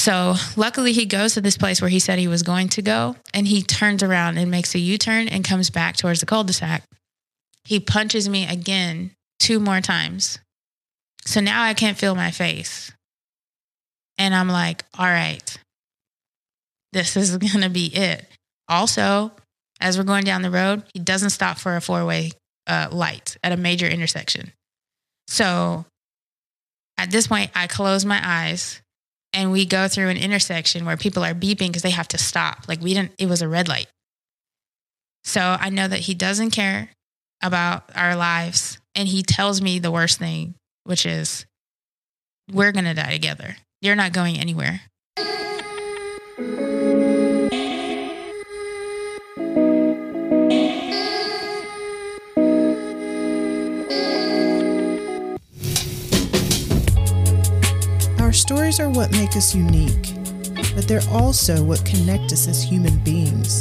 So luckily, he goes to this place where he said he was going to go, and he turns around and makes a U turn and comes back towards the cul de sac. He punches me again two more times. So now I can't feel my face. And I'm like, all right, this is going to be it. Also, as we're going down the road, he doesn't stop for a four way uh, light at a major intersection. So at this point, I close my eyes and we go through an intersection where people are beeping because they have to stop. Like we didn't, it was a red light. So I know that he doesn't care about our lives. And he tells me the worst thing, which is, we're going to die together. You're not going anywhere. Our stories are what make us unique, but they're also what connect us as human beings.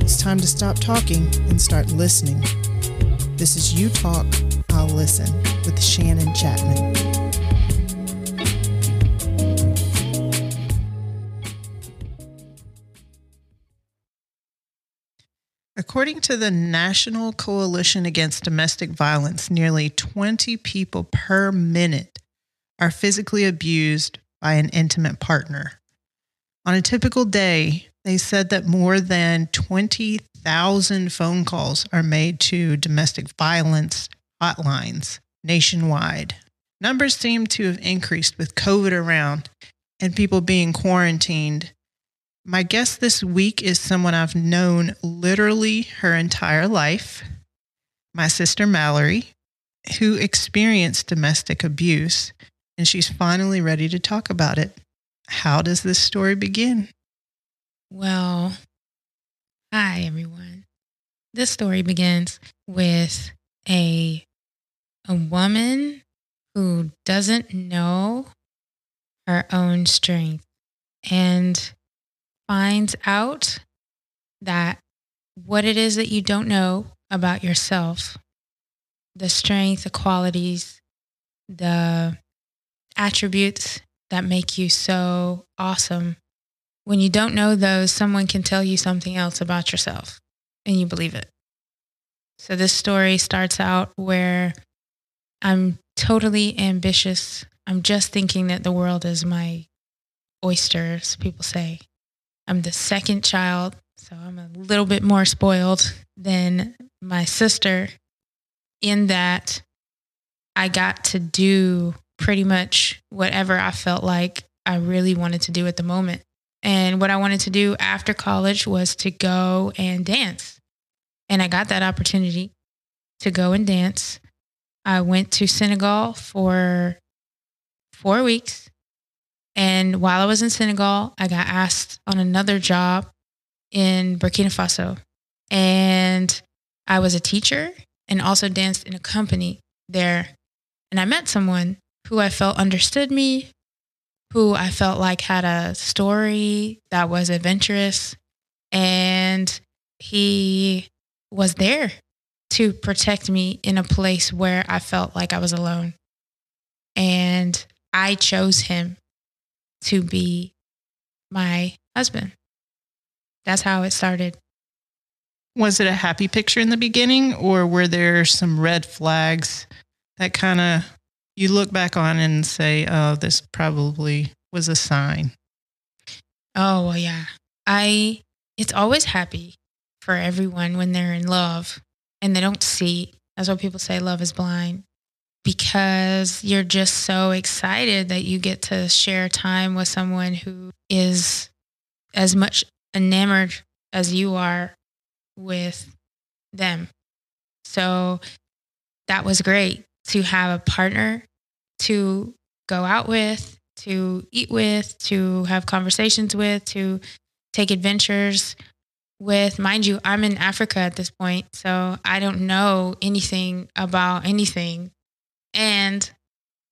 It's time to stop talking and start listening. This is You Talk, I'll Listen with Shannon Chapman. According to the National Coalition Against Domestic Violence, nearly 20 people per minute are physically abused by an intimate partner. On a typical day, they said that more than 20,000 phone calls are made to domestic violence hotlines nationwide. Numbers seem to have increased with COVID around and people being quarantined. My guest this week is someone I've known literally her entire life, my sister Mallory, who experienced domestic abuse and she's finally ready to talk about it. How does this story begin? Well, hi everyone. This story begins with a a woman who doesn't know her own strength and finds out that what it is that you don't know about yourself, the strength, the qualities, the attributes that make you so awesome. When you don't know those, someone can tell you something else about yourself and you believe it. So this story starts out where I'm totally ambitious. I'm just thinking that the world is my oyster, as people say. I'm the second child, so I'm a little bit more spoiled than my sister in that I got to do pretty much whatever I felt like I really wanted to do at the moment. And what I wanted to do after college was to go and dance. And I got that opportunity to go and dance. I went to Senegal for four weeks. And while I was in Senegal, I got asked on another job in Burkina Faso. And I was a teacher and also danced in a company there. And I met someone who I felt understood me, who I felt like had a story that was adventurous. And he was there to protect me in a place where I felt like I was alone. And I chose him to be my husband. That's how it started. Was it a happy picture in the beginning, or were there some red flags that kind of you look back on and say, oh, this probably was a sign? Oh, well, yeah. I, it's always happy for everyone when they're in love and they don't see. That's what people say love is blind because you're just so excited that you get to share time with someone who is as much enamored as you are with them. So that was great to have a partner to go out with, to eat with, to have conversations with, to take adventures with. Mind you, I'm in Africa at this point, so I don't know anything about anything. And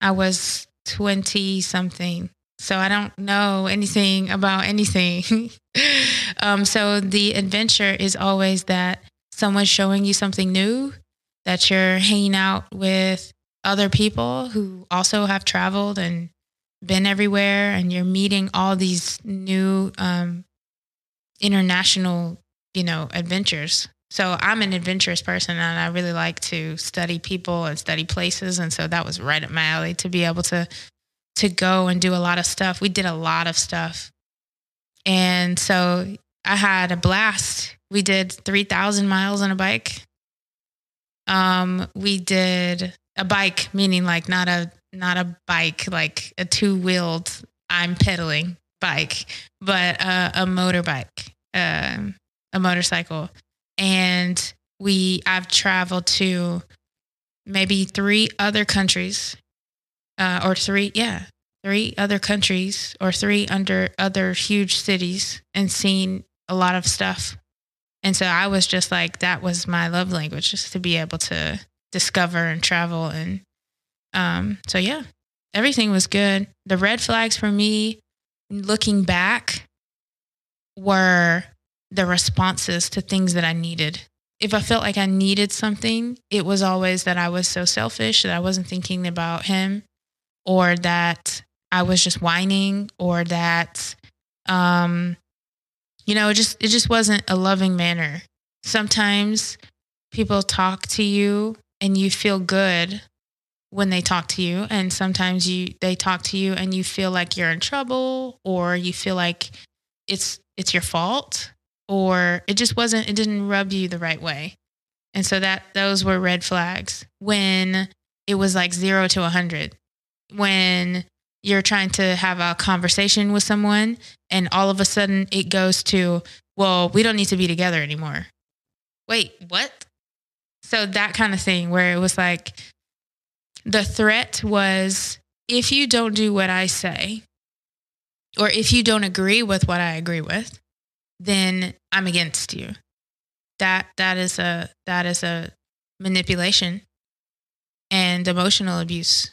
I was 20 something. So I don't know anything about anything. um, so the adventure is always that someone's showing you something new, that you're hanging out with other people who also have traveled and been everywhere and you're meeting all these new um, international, you know, adventures. So I'm an adventurous person and I really like to study people and study places. And so that was right up my alley to be able to to go and do a lot of stuff. We did a lot of stuff. And so I had a blast. We did 3,000 miles on a bike. Um, we did a bike, meaning like not a not a bike, like a two wheeled I'm pedaling bike, but a motorbike, uh, a motorcycle. And we I've traveled to maybe three other countries, uh, or three, yeah, three other countries or three under other huge cities and seen a lot of stuff. And so I was just like, that was my love language, just to be able to discover and travel. And um, so, yeah, everything was good. The red flags for me, looking back, were the responses to things that I needed. If I felt like I needed something, it was always that I was so selfish that I wasn't thinking about him or that I was just whining or that um you know, it just it just wasn't a loving manner. Sometimes people talk to you and you feel good when they talk to you and sometimes you they talk to you and you feel like you're in trouble or you feel like it's it's your fault or it just wasn't it didn't rub you the right way. And so that those were red flags when it was like 0 to a 100. When you're trying to have a conversation with someone and all of a sudden it goes to, well, we don't need to be together anymore. Wait, what? So that kind of thing where it was like the threat was if you don't do what I say, or if you don't agree with what I agree with, then I'm against you. That that is a that is a manipulation and emotional abuse.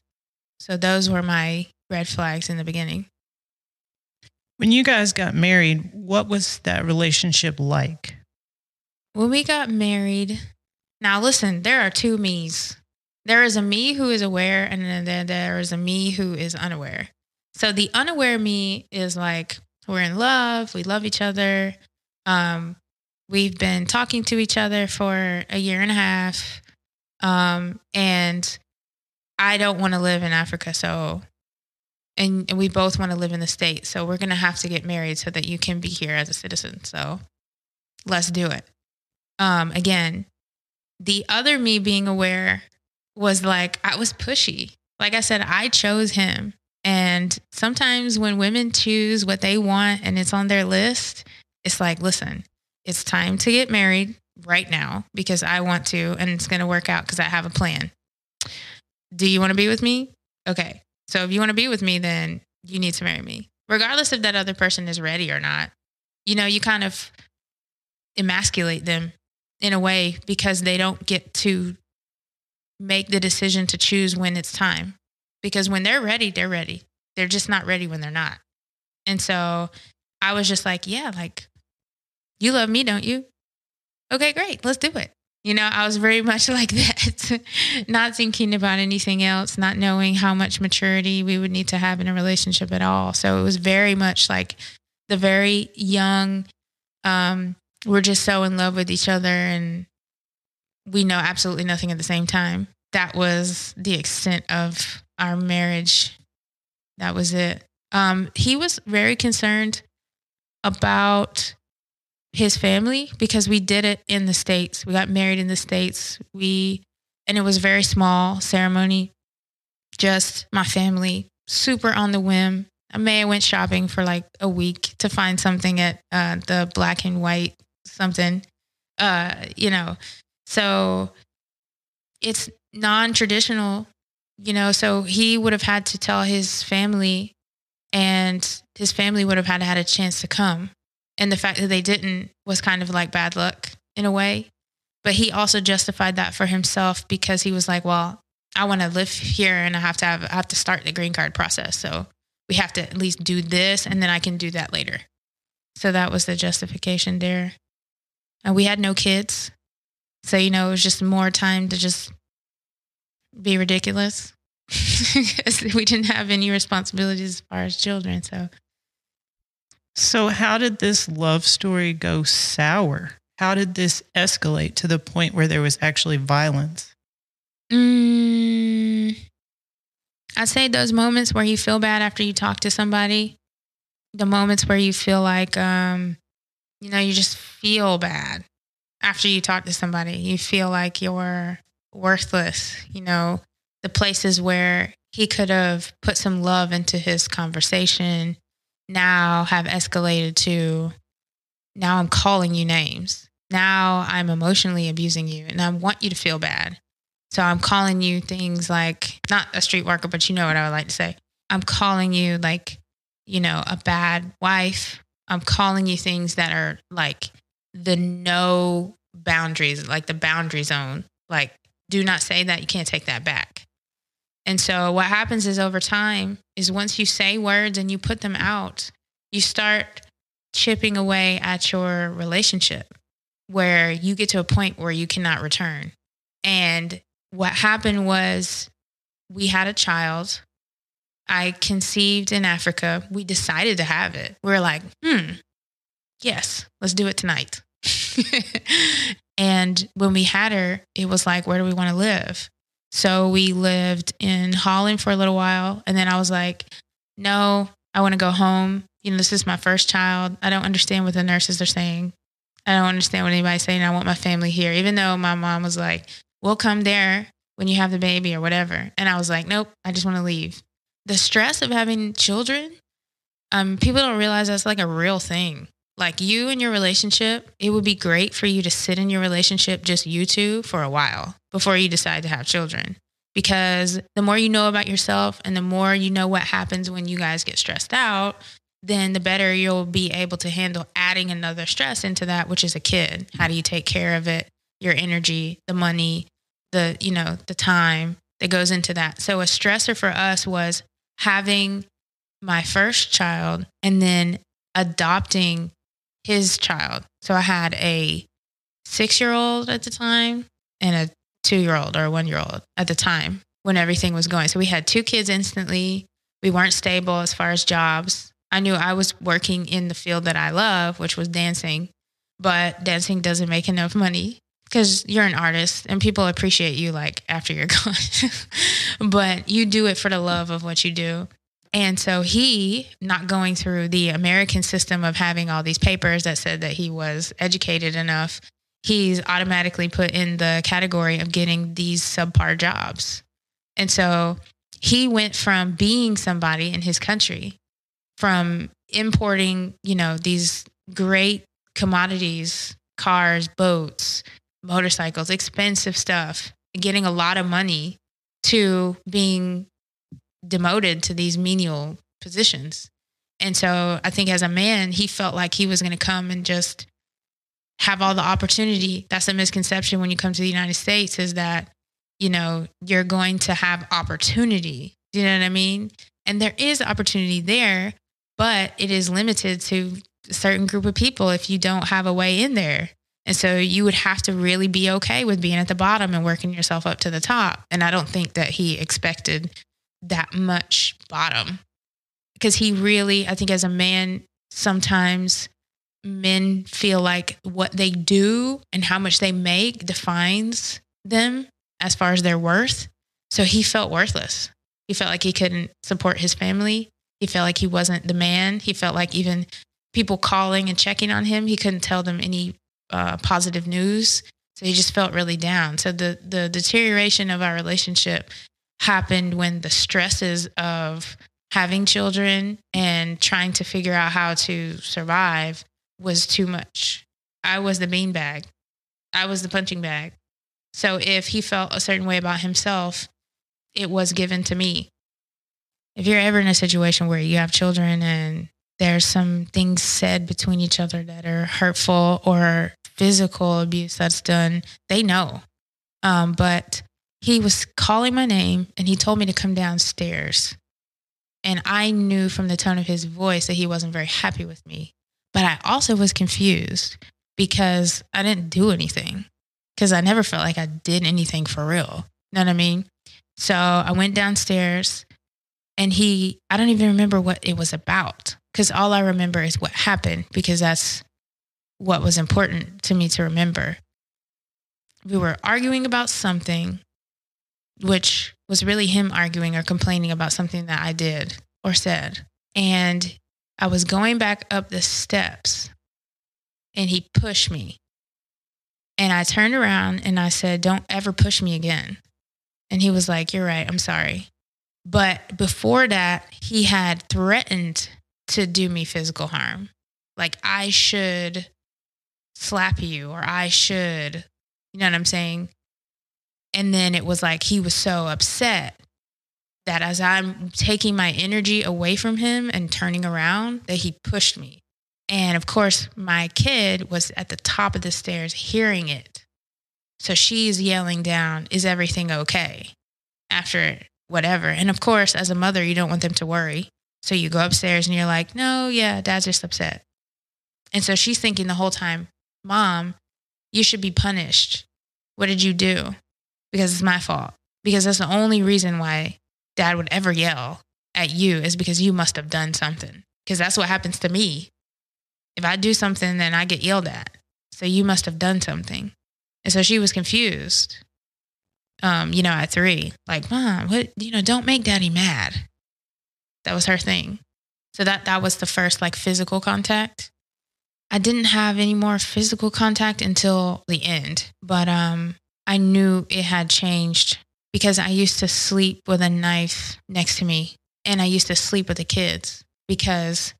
So those were my red flags in the beginning. When you guys got married, what was that relationship like? When we got married, now listen, there are two me's. There is a me who is aware, and then there is a me who is unaware. So the unaware me is like, we're in love, we love each other. Um, we've been talking to each other for a year and a half. Um, and I don't want to live in Africa, so and, we both want to live in the state. So we're going to have to get married so that you can be here as a citizen. So let's do it. Um, again, the other me being aware was like, I was pushy. Like I said, I chose him. And sometimes when women choose what they want and it's on their list, it's like, listen, it's time to get married right now because I want to and it's going to work out because I have a plan. Do you want to be with me? Okay. So if you want to be with me, then you need to marry me, regardless if that other person is ready or not. You know, you kind of emasculate them in a way because they don't get to make the decision to choose when it's time. Because when they're ready, they're ready. They're just not ready when they're not. And so I was just like, yeah, like, you love me, don't you? Okay, great. Let's do it. You know, I was very much like that, not thinking about anything else, not knowing how much maturity we would need to have in a relationship at all. So it was very much like the very young, um, we're just so in love with each other and we know absolutely nothing at the same time. That was the extent of our marriage. That was it. Um, he was very concerned about his family because we did it in the States. We got married in the States. We, and it was very small ceremony, just my family, super on the whim. I may have went shopping for like a week to find something at uh, the black and white something, uh, you know. So it's non-traditional, you know. So he would have had to tell his family, and his family would have had had a chance to come and the fact that they didn't was kind of like bad luck in a way. But he also justified that for himself because he was like, well, I want to live here and I have to have I have to start the green card process. So we have to at least do this and then I can do that later. So that was the justification there. And we had no kids. So, you know, it was just more time to just be ridiculous. because we didn't have any responsibilities as far as children. So, So, how did this love story go sour? How did this escalate to the point where there was actually violence? mm, I'd say those moments where you feel bad after you talk to somebody, the moments where you feel like, um, you know, you just feel bad after you talk to somebody. You feel like you're worthless, you know, the places where he could have put some love into his conversation now have escalated to now I'm calling you names. Now I'm emotionally abusing you and I want you to feel bad. So I'm calling you things like not a street worker, but you know what I would like to say. I'm calling you like, you know, a bad wife. I'm calling you things that are like the no boundaries, like the boundary zone. Like, do not say that. You can't take that back. And so what happens is over time is once you say words and you put them out, you start chipping away at your relationship where you get to a point where you cannot return. And what happened was we had a child. I conceived in Africa. We decided to have it. We are like, hmm, yes, let's do it tonight. and when we had her, it was like, where do we want to live? So we lived in Holland for a little while. And then I was like, no, I want to go home. You know, this is my first child. I don't understand what the nurses are saying. I don't understand what anybody's saying. I want my family here, even though my mom was like, we'll come there when you have the baby or whatever. And I was like, nope, I just want to leave. The stress of having children, um, people don't realize that's like a real thing. Like you and your relationship, it would be great for you to sit in your relationship, just you two, for a while before you decide to have children. Because the more you know about yourself and the more you know what happens when you guys get stressed out, then the better you'll be able to handle adding another stress into that, which is a kid. How do you take care of it? Your energy, the money, the, you know, the time that goes into that. So a stressor for us was having my first child and then adopting his child. So I had a six year old at the time and a two year old or one year old at the time when everything was going. So we had two kids instantly. We weren't stable as far as jobs. I knew I was working in the field that I love, which was dancing, but dancing doesn't make enough money because you're an artist and people appreciate you like after you're gone. but you do it for the love of what you do. And so he, not going through the American system of having all these papers that said that he was educated enough, he's automatically put in the category of getting these subpar jobs. And so he went from being somebody in his country, from importing, you know, these great commodities, cars, boats, motorcycles, expensive stuff, getting a lot of money to being demoted to these menial positions. And so I think as a man, he felt like he was going to come and just have all the opportunity. That's a misconception when you come to the United States is that, you know, you're going to have opportunity. Do you know what I mean? And there is opportunity there, but it is limited to a certain group of people if you don't have a way in there. And so you would have to really be okay with being at the bottom and working yourself up to the top. And I don't think that he expected that much bottom because he really, I think, as a man, sometimes men feel like what they do and how much they make defines them as far as their worth. So he felt worthless. He felt like he couldn't support his family. He felt like he wasn't the man. He felt like even people calling and checking on him, he couldn't tell them any uh, positive news. So he just felt really down. So the the deterioration of our relationship happened when the stresses of having children and trying to figure out how to survive was too much. I was the beanbag. I was the punching bag. So if he felt a certain way about himself, it was given to me. If you're ever in a situation where you have children and there's some things said between each other that are hurtful or physical abuse that's done, they know. Um, but he was calling my name and he told me to come downstairs. And I knew from the tone of his voice that he wasn't very happy with me. But I also was confused because I didn't do anything because I never felt like I did anything for real. You know what I mean? So I went downstairs and he, I don't even remember what it was about because all I remember is what happened because that's what was important to me to remember. We were arguing about something, which was really him arguing or complaining about something that I did or said. And I was going back up the steps and he pushed me. And I turned around and I said, Don't ever push me again. And he was like, You're right. I'm sorry. But before that, he had threatened to do me physical harm. Like I should slap you or I should, you know what I'm saying? And then it was like he was so upset that as I'm taking my energy away from him and turning around, that he pushed me. And of course, my kid was at the top of the stairs hearing it. So she's yelling down, Is everything okay? After whatever. And of course, as a mother, you don't want them to worry. So you go upstairs and you're like, No, yeah, dad's just upset. And so she's thinking the whole time, Mom, you should be punished. What did you do? Because it's my fault. Because that's the only reason why dad would ever yell at you is because you must have done something. Because that's what happens to me. If I do something, then I get yelled at. So you must have done something. And so she was confused. Um, you know, at three, like, mom, what, you know, don't make daddy mad. That was her thing. So that that was the first like physical contact. I didn't have any more physical contact until the end, but um I knew it had changed because I used to sleep with a knife next to me and I used to sleep with the kids because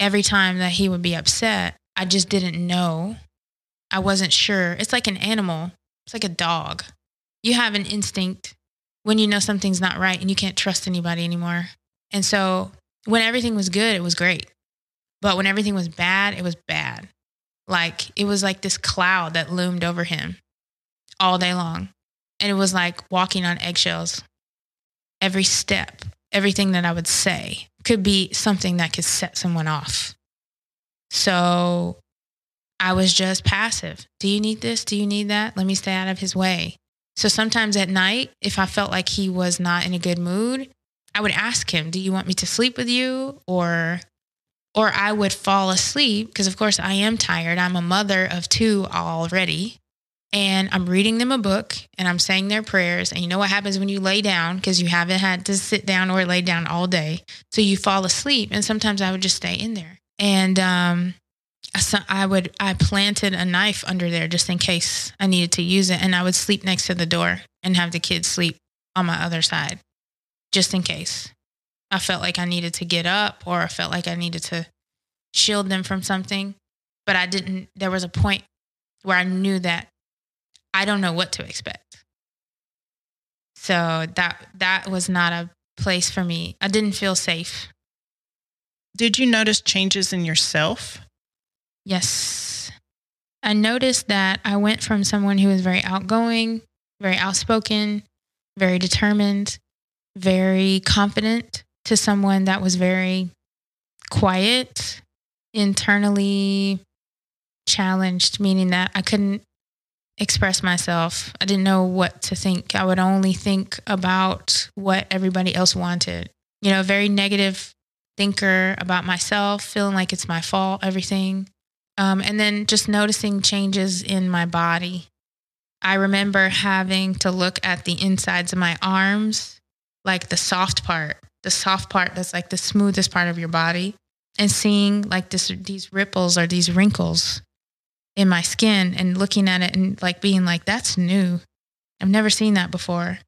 every time that he would be upset, I just didn't know. I wasn't sure. It's like an animal, it's like a dog. You have an instinct when you know something's not right and you can't trust anybody anymore. And so when everything was good, it was great. But when everything was bad, it was bad. Like it was like this cloud that loomed over him all day long. And it was like walking on eggshells. Every step, everything that I would say could be something that could set someone off. So I was just passive. Do you need this? Do you need that? Let me stay out of his way. So sometimes at night, if I felt like he was not in a good mood, I would ask him, "Do you want me to sleep with you?" or or I would fall asleep because of course I am tired. I'm a mother of two already and I'm reading them a book and I'm saying their prayers. And you know what happens when you lay down because you haven't had to sit down or lay down all day. So you fall asleep. And sometimes I would just stay in there. And um, I would, I planted a knife under there just in case I needed to use it. And I would sleep next to the door and have the kids sleep on my other side just in case. I felt like I needed to get up or I felt like I needed to shield them from something. But I didn't, there was a point where I knew that I don't know what to expect. So that that was not a place for me. I didn't feel safe. Did you notice changes in yourself? Yes. I noticed that I went from someone who was very outgoing, very outspoken, very determined, very confident to someone that was very quiet, internally challenged, meaning that I couldn't express myself. I didn't know what to think. I would only think about what everybody else wanted. You know, very negative thinker about myself, feeling like it's my fault, everything. Um, and then just noticing changes in my body. I remember having to look at the insides of my arms, like the soft part, the soft part that's like the smoothest part of your body, and seeing like this, these ripples or these wrinkles in my skin and looking at it and like being like, that's new. I've never seen that before.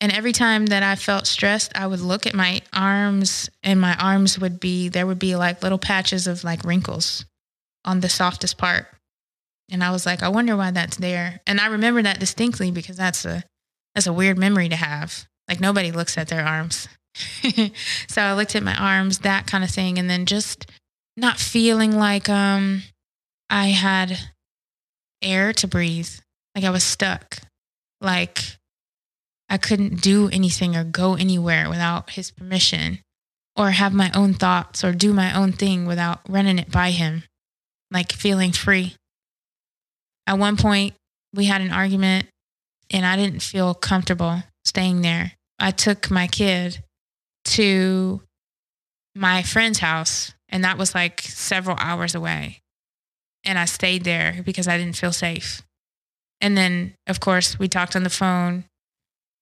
And every time that I felt stressed, I would look at my arms and my arms would be, there would be like little patches of like wrinkles on the softest part. And I was like, I wonder why that's there. And I remember that distinctly because that's a, that's a weird memory to have. Like nobody looks at their arms. so I looked at my arms, that kind of thing. And then just not feeling like, um, I had air to breathe. Like I was stuck. Like I couldn't do anything or go anywhere without his permission or have my own thoughts or do my own thing without running it by him. Like feeling free. At one point, we had an argument and I didn't feel comfortable. Staying there. I took my kid to my friend's house, and that was like several hours away. And I stayed there because I didn't feel safe. And then, of course, we talked on the phone.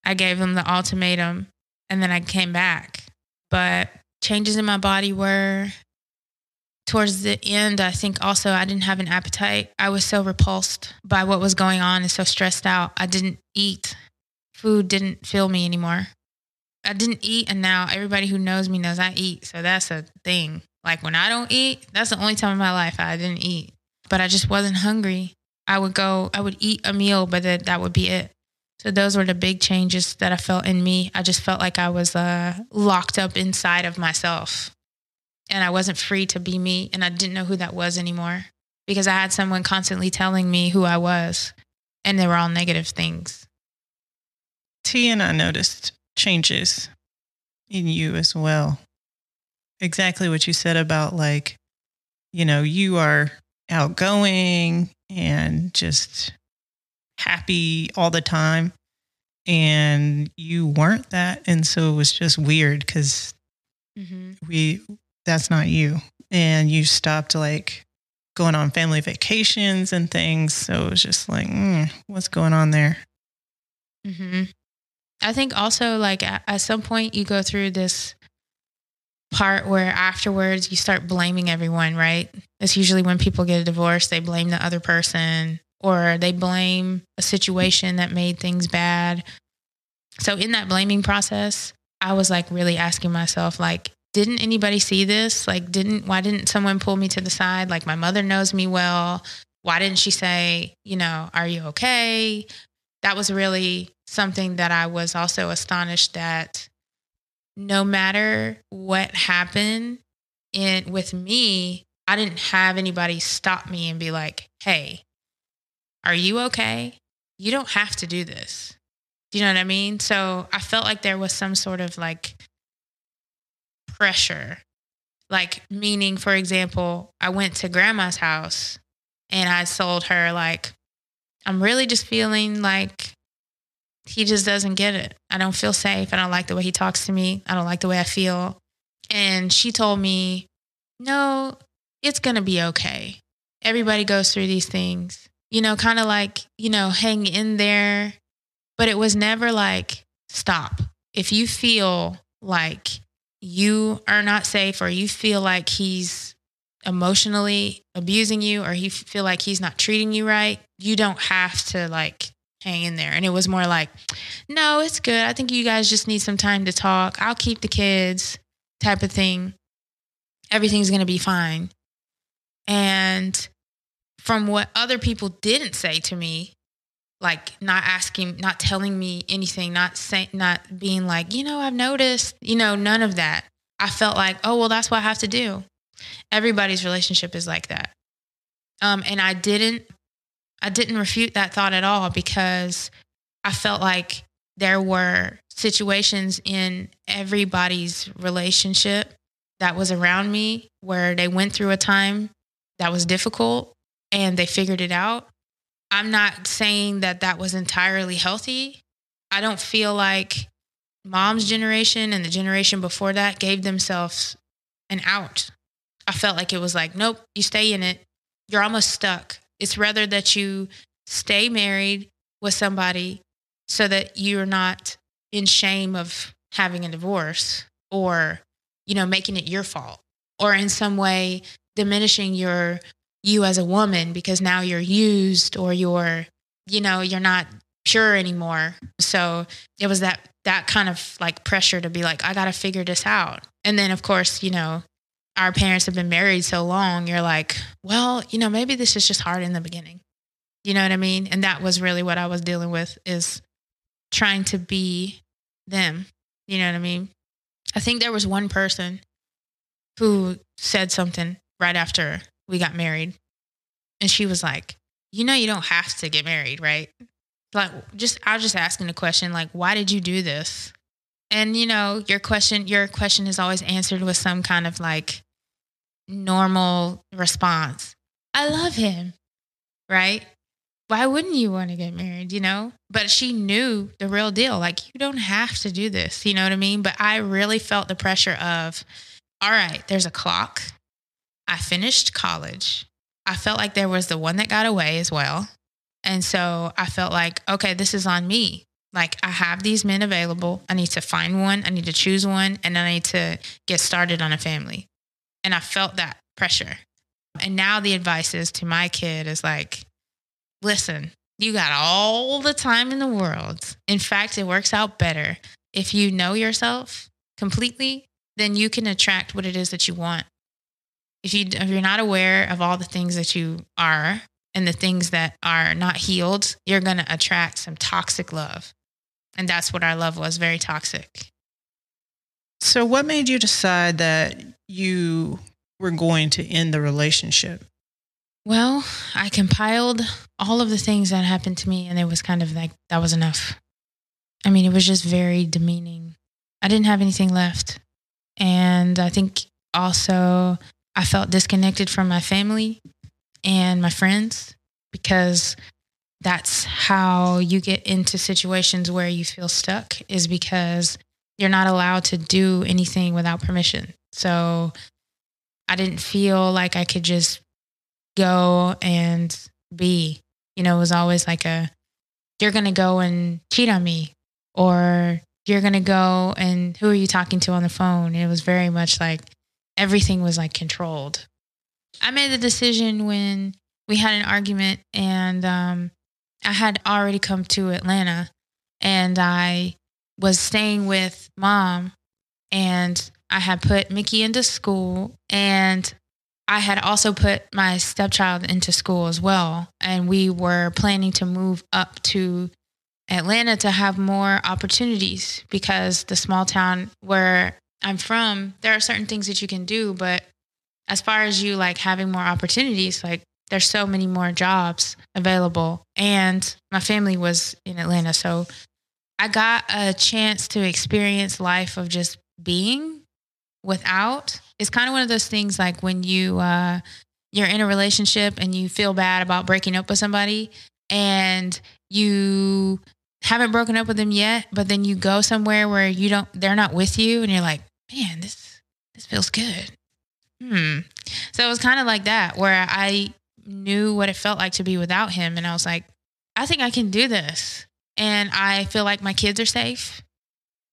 I gave him the ultimatum, and then I came back. But changes in my body were towards the end, I think also I didn't have an appetite. I was so repulsed by what was going on and so stressed out. I didn't eat. Food didn't fill me anymore. I didn't eat, and now everybody who knows me knows I eat. So that's a thing. Like when I don't eat, that's the only time in my life I didn't eat. But I just wasn't hungry. I would go, I would eat a meal, but that, that would be it. So those were the big changes that I felt in me. I just felt like I was uh, locked up inside of myself and I wasn't free to be me. And I didn't know who that was anymore because I had someone constantly telling me who I was, and they were all negative things. T and I noticed changes in you as well. Exactly what you said about like, you know, you are outgoing and just happy all the time. And you weren't that. And so it was just weird because mm-hmm. we that's not you. And you stopped like going on family vacations and things. So it was just like, mm, what's going on there? Mm-hmm. I think also like at, at some point you go through this part where afterwards you start blaming everyone, right? It's usually when people get a divorce, they blame the other person or they blame a situation that made things bad. So in that blaming process, I was like really asking myself like didn't anybody see this? Like, didn't, why didn't someone pull me to the side? Like, my mother knows me well. Why didn't she say, you know, are you okay? That was really something that I was also astonished that no matter what happened in with me, I didn't have anybody stop me and be like, hey, are you okay? You don't have to do this. Do you know what I mean? So I felt like there was some sort of like pressure. Like, meaning, for example, I went to grandma's house and I told her, like, I'm really just feeling like he just doesn't get it. I don't feel safe. I don't like the way he talks to me. I don't like the way I feel. And she told me, no, it's going to be okay. Everybody goes through these things, you know, kind of like, you know, hang in there. But it was never like, stop. If you feel like you are not safe or you feel like he's emotionally abusing you or you feel like he's not treating you right, you don't have to like hang in there. And it was more like, no, it's good. I think you guys just need some time to talk. I'll keep the kids, type of thing. Everything's going to be fine. And from what other people didn't say to me, like not asking, not telling me anything, not saying, not being like, you know, I've noticed, you know, none of that. I felt like, oh, well, that's what I have to do. Everybody's relationship is like that. Um, and I didn't, I didn't refute that thought at all because I felt like there were situations in everybody's relationship that was around me where they went through a time that was difficult and they figured it out I'm not saying that that was entirely healthy. I don't feel like mom's generation and the generation before that gave themselves an out. I felt like it was like, nope, you stay in it. You're almost stuck. It's rather that you stay married with somebody so that you're not in shame of having a divorce or, you know, making it your fault or in some way diminishing your you as a woman because now you're used or you're you know you're not pure anymore. So it was that that kind of like pressure to be like i gotta figure this out. And then of course you know our parents have been married so long you're like well you know maybe this is just hard in the beginning you know what i mean and that was really what i was dealing with is trying to be them you know what i mean i think there was one person who said something right after we got married. And she was like, You know, you don't have to get married, right? Like, just, I was just asking the question, like, why did you do this? And, you know, your question, your question is always answered with some kind of like normal response. I love him, right? why wouldn't you want to get married, you know? But she knew the real deal. Like, you don't have to do this, you know what I mean? But I really felt the pressure of, all right, there's a clock. I finished college. I felt like there was the one that got away as well. And so I felt like, okay, this is on me. Like, I have these men available. I need to find one, I need to choose one, and then I need to get started on a family. And I felt that pressure. And now the advice is to my kid is like, listen, you got all the time in the world. In fact, it works out better. If you know yourself completely, then you can attract what it is that you want. If you if you're not aware of all the things that you are and the things that are not healed, you're going to attract some toxic love. And that's what our love was, very toxic. So what made you decide that you were going to end the relationship? Well, I compiled all of the things that happened to me, and it was kind of like that was enough. I mean, it was just very demeaning. I didn't have anything left. And I think also I felt disconnected from my family and my friends because that's how you get into situations where you feel stuck, is because you're not allowed to do anything without permission. So I didn't feel like I could just go and be. You know, it was always like a, you're going to go and cheat on me, or you're going to go and who are you talking to on the phone? it was very much like everything was like controlled. I made the decision when we had an argument and um, I had already come to Atlanta and I was staying with mom and I had put Mickey into school and I had also put my stepchild into school as well. And we were planning to move up to Atlanta to have more opportunities because the small town where I'm from, there are certain things that you can do. But as far as you like having more opportunities, like there's so many more jobs available. And my family was in Atlanta. So I got a chance to experience life of just being without it's kind of one of those things like when you uh, you're in a relationship and you feel bad about breaking up with somebody and you haven't broken up with them yet, but then you go somewhere where you don't they're not with you and you're like, man, this this feels good. Hmm. So it was kind of like that where I knew what it felt like to be without him and I was like, I think I can do this. And I feel like my kids are safe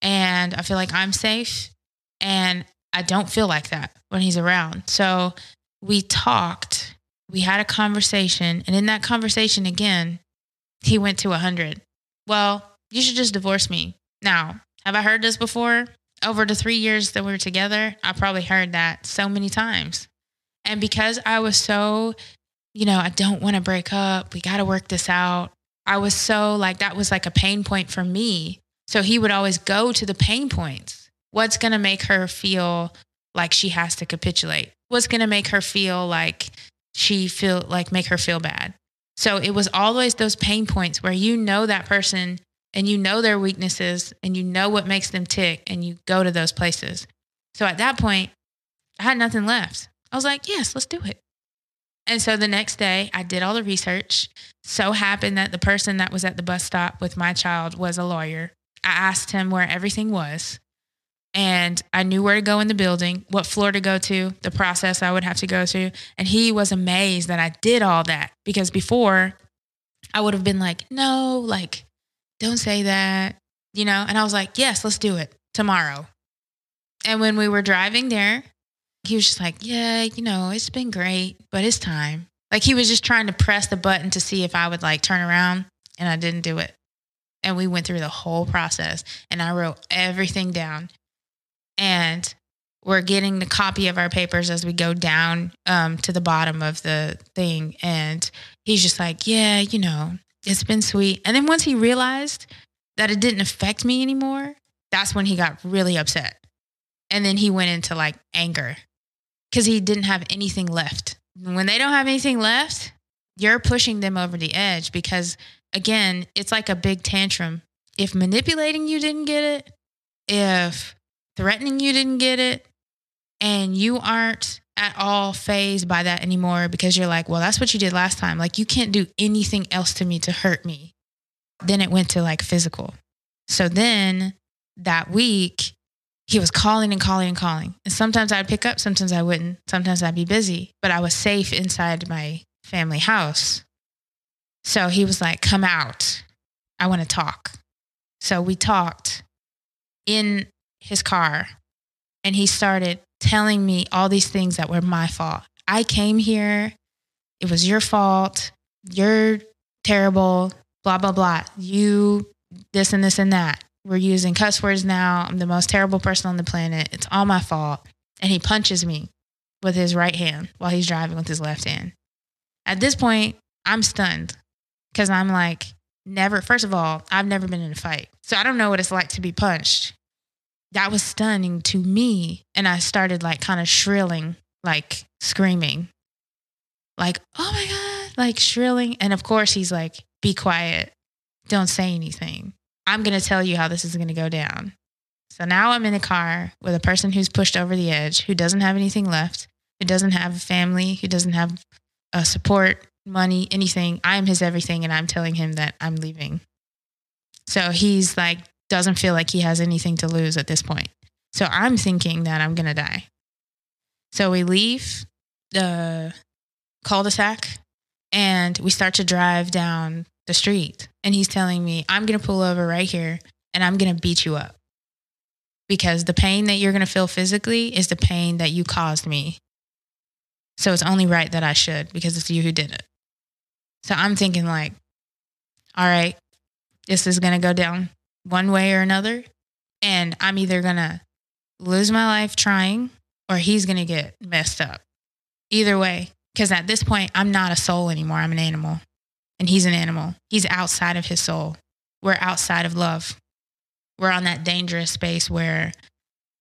and I feel like I'm safe and I don't feel like that when he's around. So we talked, we had a conversation, and in that conversation again, he went to 100. Well, you should just divorce me. Now, have I heard this before? Over the three years that we were together, I probably heard that so many times. And because I was so, you know, I don't want to break up, we got to work this out. I was so like, that was like a pain point for me. So he would always go to the pain points. What's going to make her feel like she has to capitulate? What's going to make her feel like she feel like make her feel bad? So it was always those pain points where you know that person and you know their weaknesses and you know what makes them tick and you go to those places. So at that point i had nothing left. I was like yes let's do it and so the next day i did all the research so happened that the person that was at the bus stop with my child was a lawyer i asked him where everything was and I knew where to go in the building, what floor to go to, the process I would have to go through. And he was amazed that I did all that because before I would have been like, no, like, don't say that, you know? And I was like, yes, let's do it tomorrow. And when we were driving there, he was just like, yeah, you know, it's been great, but it's time. Like he was just trying to press the button to see if I would like turn around and I didn't do it. And we went through the whole process and I wrote everything down and we're getting the copy of our papers as we go down um, to the bottom of the thing. And he's just like, yeah, you know, it's been sweet. And then once he realized that it didn't affect me anymore, that's when he got really upset. And then he went into like anger because he didn't have anything left. When they don't have anything left, you're pushing them over the edge because, again, it's like a big tantrum. If manipulating you didn't get it, if threatening you didn't get it and you aren't at all phased by that anymore because you're like, well, that's what you did last time. Like, you can't do anything else to me to hurt me. Then it went to like physical. So then that week, he was calling and calling and calling. And sometimes I'd pick up, sometimes I wouldn't. Sometimes I'd be busy, but I was safe inside my family house. So he was like, come out. I want to talk. So we talked in his car and he started telling me all these things that were my fault. I came here. It was your fault. You're terrible. Blah, blah, blah. You, this and this and that. We're using cuss words now. I'm the most terrible person on the planet. It's all my fault. And he punches me with his right hand while he's driving with his left hand. At this point, I'm stunned because I'm like, never, first of all, I've never been in a fight. So I don't know what it's like to be punched. That was stunning to me. And I started like kind of shrilling, like screaming, like, oh my God, like shrilling. And of course, he's like, be quiet. Don't say anything. I'm going to tell you how this is going to go down. So now I'm in a car with a person who's pushed over the edge, who doesn't have anything left, who doesn't have a family, who doesn't have a support, money, anything. I'm his everything, and I'm telling him that I'm leaving. So he's like, doesn't feel like he has anything to lose at this point. So I'm thinking that I'm going to die. So we leave the cul de sac and we start to drive down the street. And he's telling me, I'm going to pull over right here and I'm going to beat you up. Because the pain that you're going to feel physically is the pain that you caused me. So it's only right that I should because it's you who did it. So I'm thinking, like, all right, this is going to go down one way or another. And I'm either going to lose my life trying or he's going to get messed up. Either way, because at this point, I'm not a soul anymore. I'm an animal and he's an animal. He's outside of his soul. We're outside of love. We're on that dangerous space where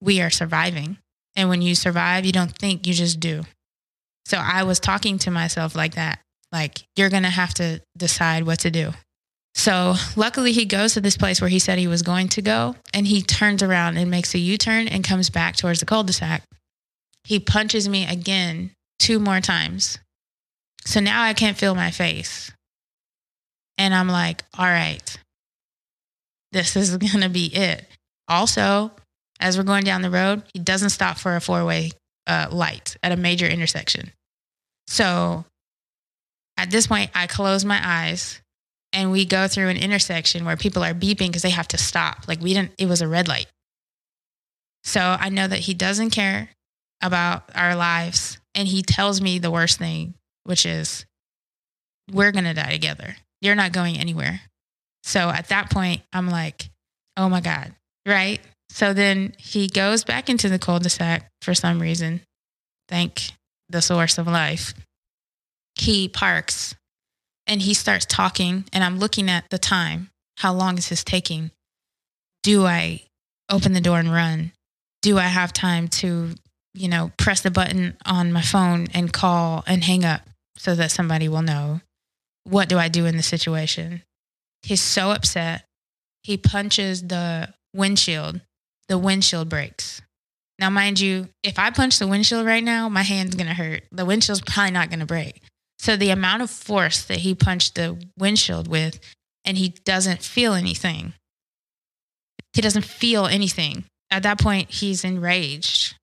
we are surviving. And when you survive, you don't think, you just do. So I was talking to myself like that. Like, you're going to have to decide what to do. So luckily, he goes to this place where he said he was going to go, and he turns around and makes a U turn and comes back towards the cul de sac. He punches me again two more times. So now I can't feel my face. And I'm like, all right, this is going to be it. Also, as we're going down the road, he doesn't stop for a four way uh, light at a major intersection. So at this point, I close my eyes and we go through an intersection where people are beeping because they have to stop. Like we didn't, it was a red light. So I know that he doesn't care about our lives. And he tells me the worst thing, which is, we're going to die together. You're not going anywhere. So at that point, I'm like, oh my God. Right. So then he goes back into the cul de sac for some reason. Thank the source of life. He parks and he starts talking, and I'm looking at the time. How long is this taking? Do I open the door and run? Do I have time to, you know, press the button on my phone and call and hang up so that somebody will know? What do I do in the situation? He's so upset. He punches the windshield. The windshield breaks. Now, mind you, if I punch the windshield right now, my hand's to hurt. The windshield's probably not to break. So the amount of force that he punched the windshield with, and he doesn't feel anything. He doesn't feel anything. At that point, he's enraged.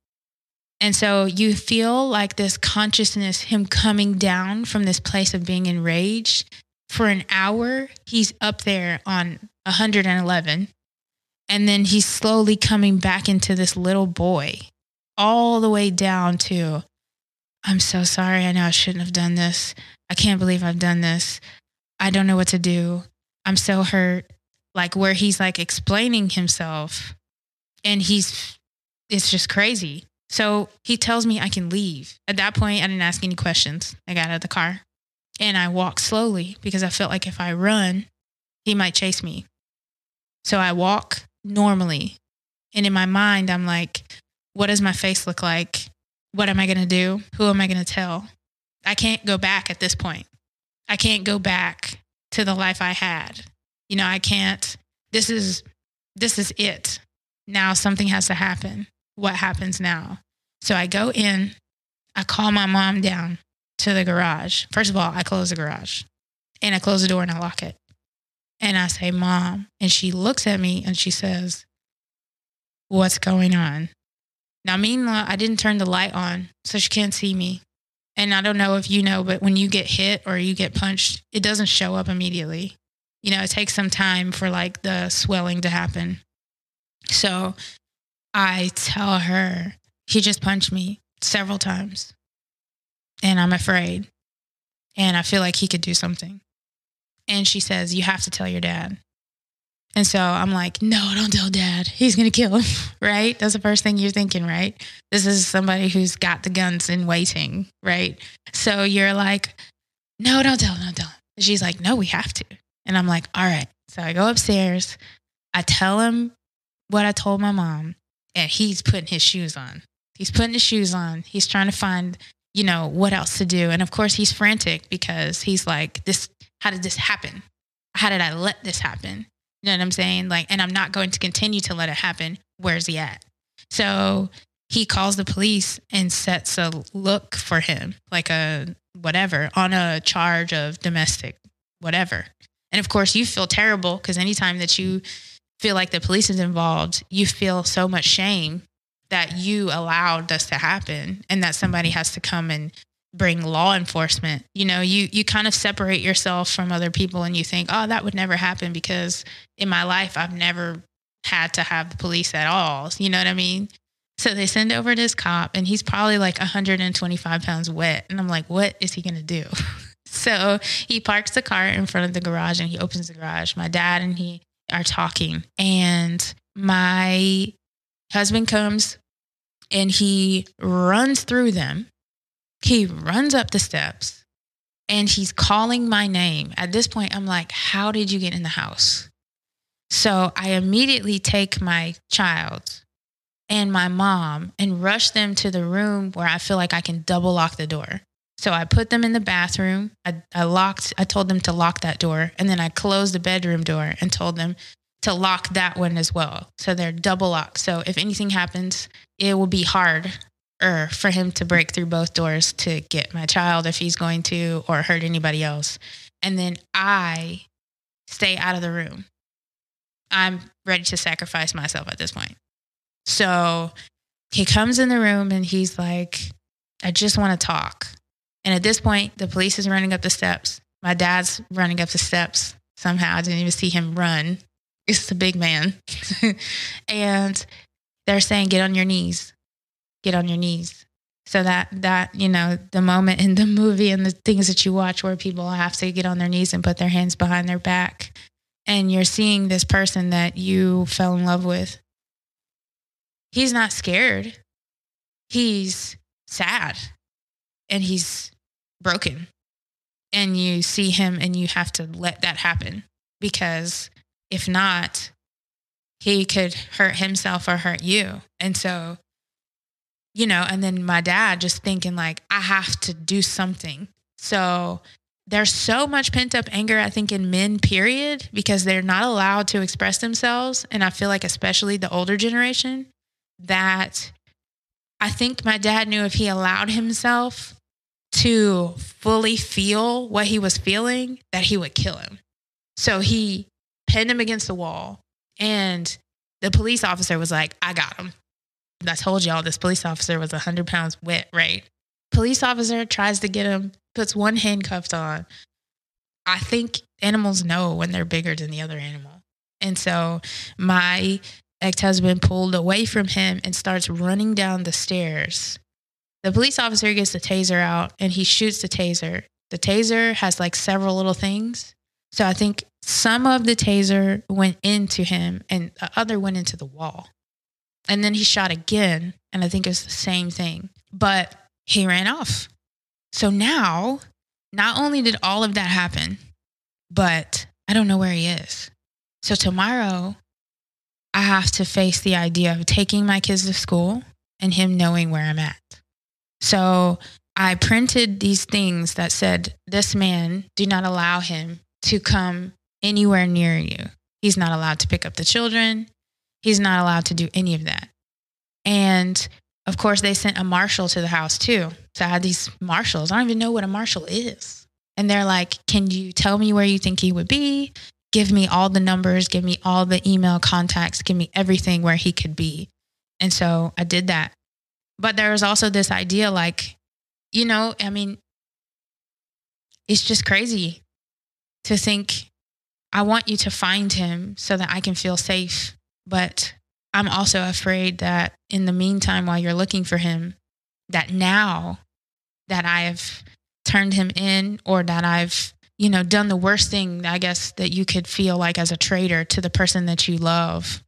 And so you feel like this consciousness, him coming down from this place of being enraged for an hour. He's up there on 111. And then he's slowly coming back into this little boy, all the way down to I'm so sorry. I know I shouldn't have done this. I can't believe I've done this. I don't know what to do. I'm so hurt. Like where he's like explaining himself and he's, it's just crazy. So he tells me I can leave. At that point, I didn't ask any questions. I got out of the car and I walked slowly because I felt like if I run, he might chase me. So I walk normally. And in my mind, I'm like, what does my face look like? what am I going to do? Who am I going to tell? I can't go back at this point. I can't go back to the life I had. You know, I can't. This is this is it. Now something has to happen. What happens now? So I go in, I call my mom down to the garage. First of all, I close the garage and I close the door and I lock it. And I say, Mom. And she looks at me and she says, What's going on? Now, meanwhile, I didn't turn the light on, so she can't see me. And I don't know if you know, but when you get hit or you get punched, it doesn't show up immediately. You know, it takes some time for like the swelling to happen. So I tell her, he just punched me several times. And I'm afraid. And I feel like he could do something. And she says, You have to tell your dad. And so I'm like, no, don't tell dad. He's going to kill him, right? That's the first thing you're thinking, right? This is somebody who's got the guns in waiting, right? So you're like, no, don't tell don't tell. She's like, no, we have to. And I'm like, all right. So I go upstairs. I tell him what I told my mom, and he's putting his shoes on. He's putting his shoes on. He's trying to find, you know, what else to do. And of course, he's frantic because he's like, this, how did this happen? How did I let this happen? You know what I'm saying? Like, and I'm not going to continue to let it happen. Where's he at? So he calls the police and sets a look for him, like a whatever, on a charge of domestic, whatever. And of course, you feel terrible because anytime that you feel like the police is involved, you feel so much shame that you allowed this to happen and that somebody has to come and bring law enforcement. You know, you you kind of separate yourself from other people and you think, "Oh, that would never happen because in my life I've never had to have the police at all." You know what I mean? So they send over this cop and he's probably like 125 pounds wet and I'm like, "What is he going to do?" so he parks the car in front of the garage and he opens the garage. My dad and he are talking and my husband comes and he runs through them he runs up the steps and he's calling my name. At this point, I'm like, How did you get in the house? So I immediately take my child and my mom and rush them to the room where I feel like I can double lock the door. So I put them in the bathroom. I, I locked, I told them to lock that door. And then I closed the bedroom door and told them to lock that one as well. So they're double locked. So if anything happens, it will be hard or for him to break through both doors to get my child if he's going to or hurt anybody else. And then I stay out of the room. I'm ready to sacrifice myself at this point. So he comes in the room and he's like, I just want to talk. And at this point, the police is running up the steps. My dad's running up the steps. Somehow I didn't even see him run. It's a big man. and they're saying, Get on your knees get on your knees so that that you know the moment in the movie and the things that you watch where people have to get on their knees and put their hands behind their back and you're seeing this person that you fell in love with he's not scared he's sad and he's broken and you see him and you have to let that happen because if not he could hurt himself or hurt you and so you know, and then my dad just thinking like, I have to do something. So there's so much pent up anger, I think, in men, period, because they're not allowed to express themselves. And I feel like, especially the older generation, that I think my dad knew if he allowed himself to fully feel what he was feeling, that he would kill him. So he pinned him against the wall. And the police officer was like, I got him. I told y'all this police officer was 100 pounds wet, right? Police officer tries to get him, puts one handcuff on. I think animals know when they're bigger than the other animal. And so my ex husband pulled away from him and starts running down the stairs. The police officer gets the taser out and he shoots the taser. The taser has like several little things. So I think some of the taser went into him and the other went into the wall. And then he shot again. And I think it was the same thing, but he ran off. So now, not only did all of that happen, but I don't know where he is. So tomorrow, I have to face the idea of taking my kids to school and him knowing where I'm at. So I printed these things that said, This man, do not allow him to come anywhere near you. He's not allowed to pick up the children. He's not allowed to do any of that. And of course, they sent a marshal to the house too. So I had these marshals. I don't even know what a marshal is. And they're like, Can you tell me where you think he would be? Give me all the numbers, give me all the email contacts, give me everything where he could be. And so I did that. But there's also this idea like, you know, I mean, it's just crazy to think I want you to find him so that I can feel safe. But I'm also afraid that in the meantime, while you're looking for him, that now that I have turned him in or that I've, you know, done the worst thing, I guess, that you could feel like as a traitor to the person that you love,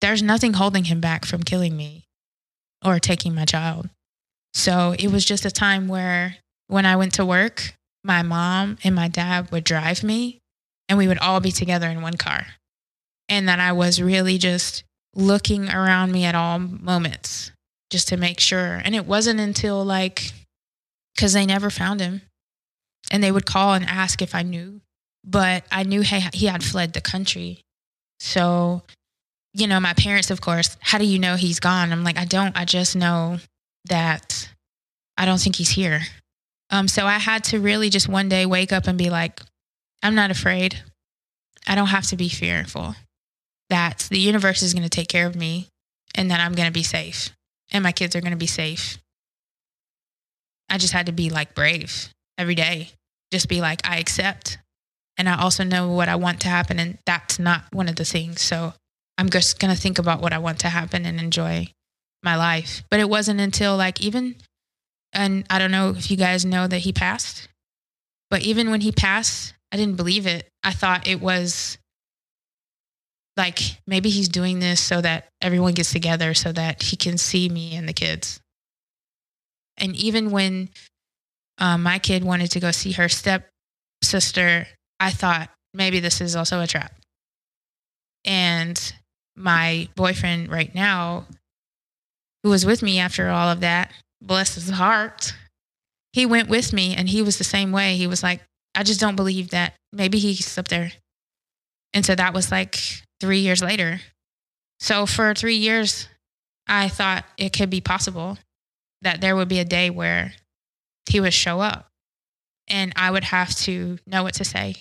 there's nothing holding him back from killing me or taking my child. So it was just a time where when I went to work, my mom and my dad would drive me and we would all be together in one car. And that I was really just looking around me at all moments just to make sure. And it wasn't until like, because they never found him. And they would call and ask if I knew, but I knew he, he had fled the country. So, you know, my parents, of course, how do you know he's gone? I'm like, I don't. I just know that I don't think he's here. Um, so I had to really just one day wake up and be like, I'm not afraid. I don't have to be fearful that the universe is going to take care of me and that I'm going to be safe and my kids are going to be safe. I just had to be like brave every day. Just be like, I accept. And I also know what I want to happen. And that's not one of the things. So I'm just going to think about what I want to happen and enjoy my life. But it wasn't until like even, and I don't know if you guys know that he passed, but even when he passed, I didn't believe it. I thought it was like maybe he's doing this so that everyone gets together so that he can see me and the kids. And even when um, my kid wanted to go see her step sister, I thought maybe this is also a trap. And my boyfriend right now, who was with me after all of that, bless his heart, he went with me and he was the same way. He was like, I just don't believe that maybe he's up there. And so that was like three years later. So for three years, I thought it could be possible that there would be a day where he would show up and I would have to know what to say.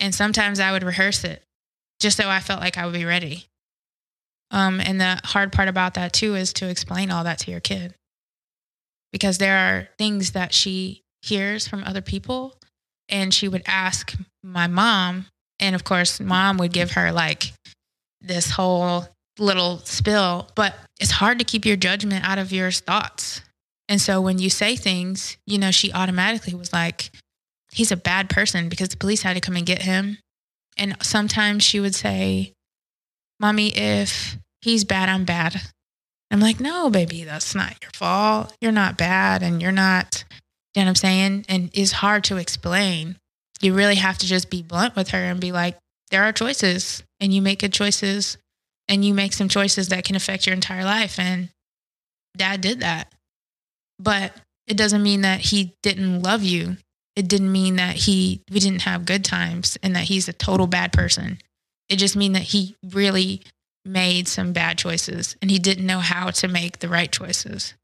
And sometimes I would rehearse it just so I felt like I would be ready. Um, and the hard part about that too is to explain all that to your kid because there are things that she hears from other people and she would ask my mom and of course, mom would give her like this whole little spill, but it's hard to keep your judgment out of your thoughts. And so when you say things, you know, she automatically was like, he's a bad person because the police had to come and get him. And sometimes she would say, Mommy, if he's bad, I'm bad. I'm like, no, baby, that's not your fault. You're not bad and you're not, you know what I'm saying? And it's hard to explain you really have to just be blunt with her and be like, there are choices and you make good choices and you make some choices that can affect your entire life. And dad did that. But it doesn't mean that he didn't love you. It didn't mean that he we didn't have good times and that he's a total bad person. It just mean that he really made some bad choices and he didn't know how to make the right choices.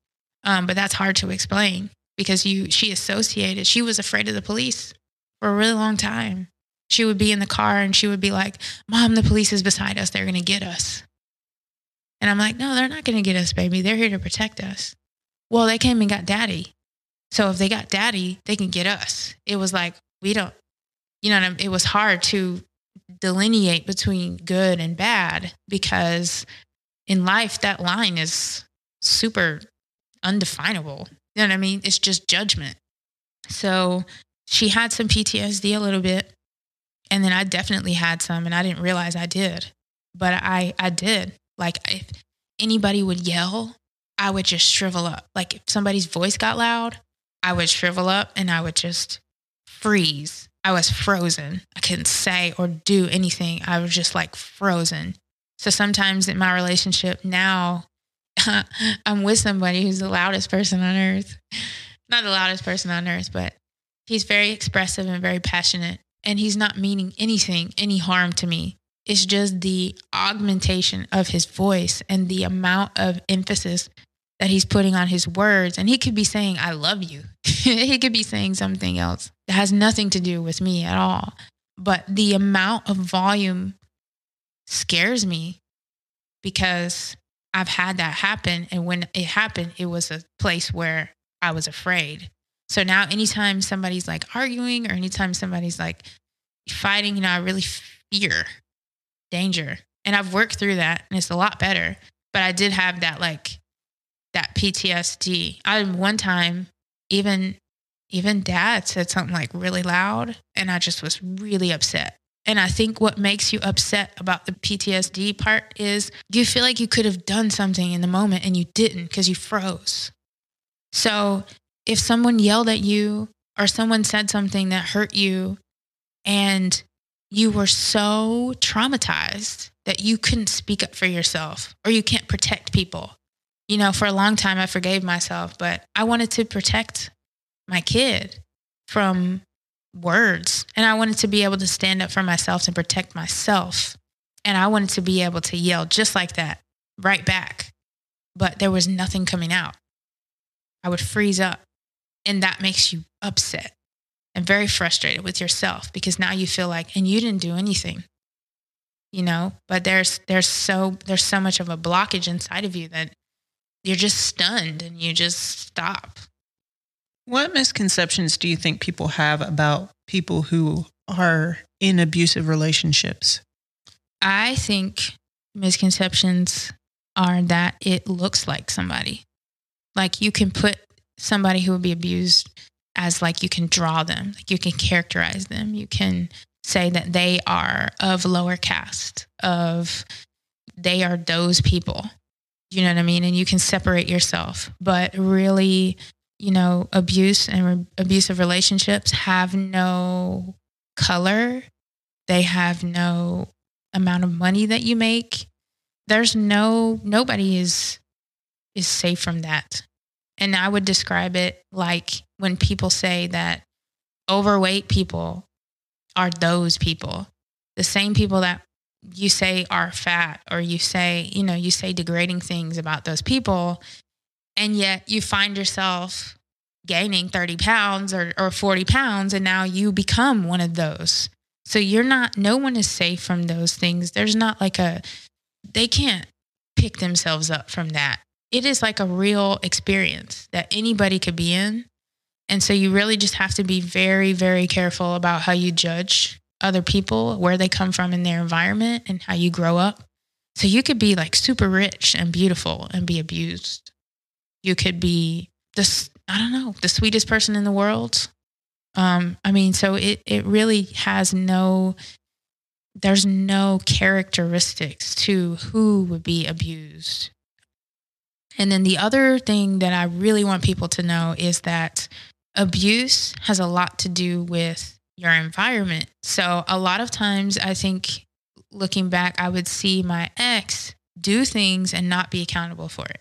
Um, but that's hard to explain because you she associated she was afraid of the police for a really long time. She would be in the car and she would be like, Mom, the police is beside us. They're going to get us. And I'm like, No, they're not going to get us, baby. They're here to protect us. Well, they came and got daddy. So if they got daddy, they can get us. It was like, we don't, you know, it was hard to delineate between good and bad because in life, that line is super undefinable. You know what I mean? It's just judgment. So she had some PTSD a little bit. And then I definitely had some and I didn't realize I did. But I I did. Like if anybody would yell, I would just shrivel up. Like if somebody's voice got loud, I would shrivel up and I would just freeze. I was frozen. I couldn't say or do anything. I was just like frozen. So sometimes in my relationship now, I'm with somebody who's the loudest person on earth. Not the loudest person on earth, but He's very expressive and very passionate, and he's not meaning anything, any harm to me. It's just the augmentation of his voice and the amount of emphasis that he's putting on his words. And he could be saying, I love you. he could be saying something else that has nothing to do with me at all. But the amount of volume scares me because I've had that happen. And when it happened, it was a place where I was afraid. So now, anytime somebody's like arguing or anytime somebody's like fighting, you know, I really fear danger. And I've worked through that and it's a lot better. But I did have that like that PTSD. I one time even even dad said something like really loud and I just was really upset. And I think what makes you upset about the PTSD part is you feel like you could have done something in the moment and you didn't because you froze. So if someone yelled at you or someone said something that hurt you and you were so traumatized that you couldn't speak up for yourself or you can't protect people. You know, for a long time, I forgave myself, but I wanted to protect my kid from words. And I wanted to be able to stand up for myself and protect myself. And I wanted to be able to yell just like that, right back. But there was nothing coming out. I would freeze up. And that makes you upset and very frustrated with yourself because now you feel like, and you didn't do anything you know but there's there's so there's so much of a blockage inside of you that you're just stunned and you just stop. What misconceptions do you think people have about people who are in abusive relationships? I think misconceptions are that it looks like somebody. Like you can put somebody who will be abused as like you can draw them like you can characterize them. You can say that they are of lower caste, of they are those people. You know what I mean? And you can separate yourself. But really, you know, abuse and re- abusive relationships have no color. They have no amount of money that you make. There's no nobody is is safe from that. And I would describe it like when people say that overweight people are those people, the same people that you say are fat or you say, you know, you say degrading things about those people. And yet you find yourself gaining 30 pounds or, or 40 pounds, and now you become one of those. So you're not, no one is safe from those things. There's not like a, they can't pick themselves up from that. It is like a real experience that anybody could be in. And so you really just have to be very, very careful about how you judge other people, where they come from in their environment, and how you grow up. So you could be like super rich and beautiful and be abused. You could be this, I don't know, the sweetest person in the world. Um, I mean, so it it really has no there's no characteristics to who would be abused. And then the other thing that I really want people to know is that abuse has a lot to do with your environment. So a lot of times I think looking back, I would see my ex do things and not be accountable for it.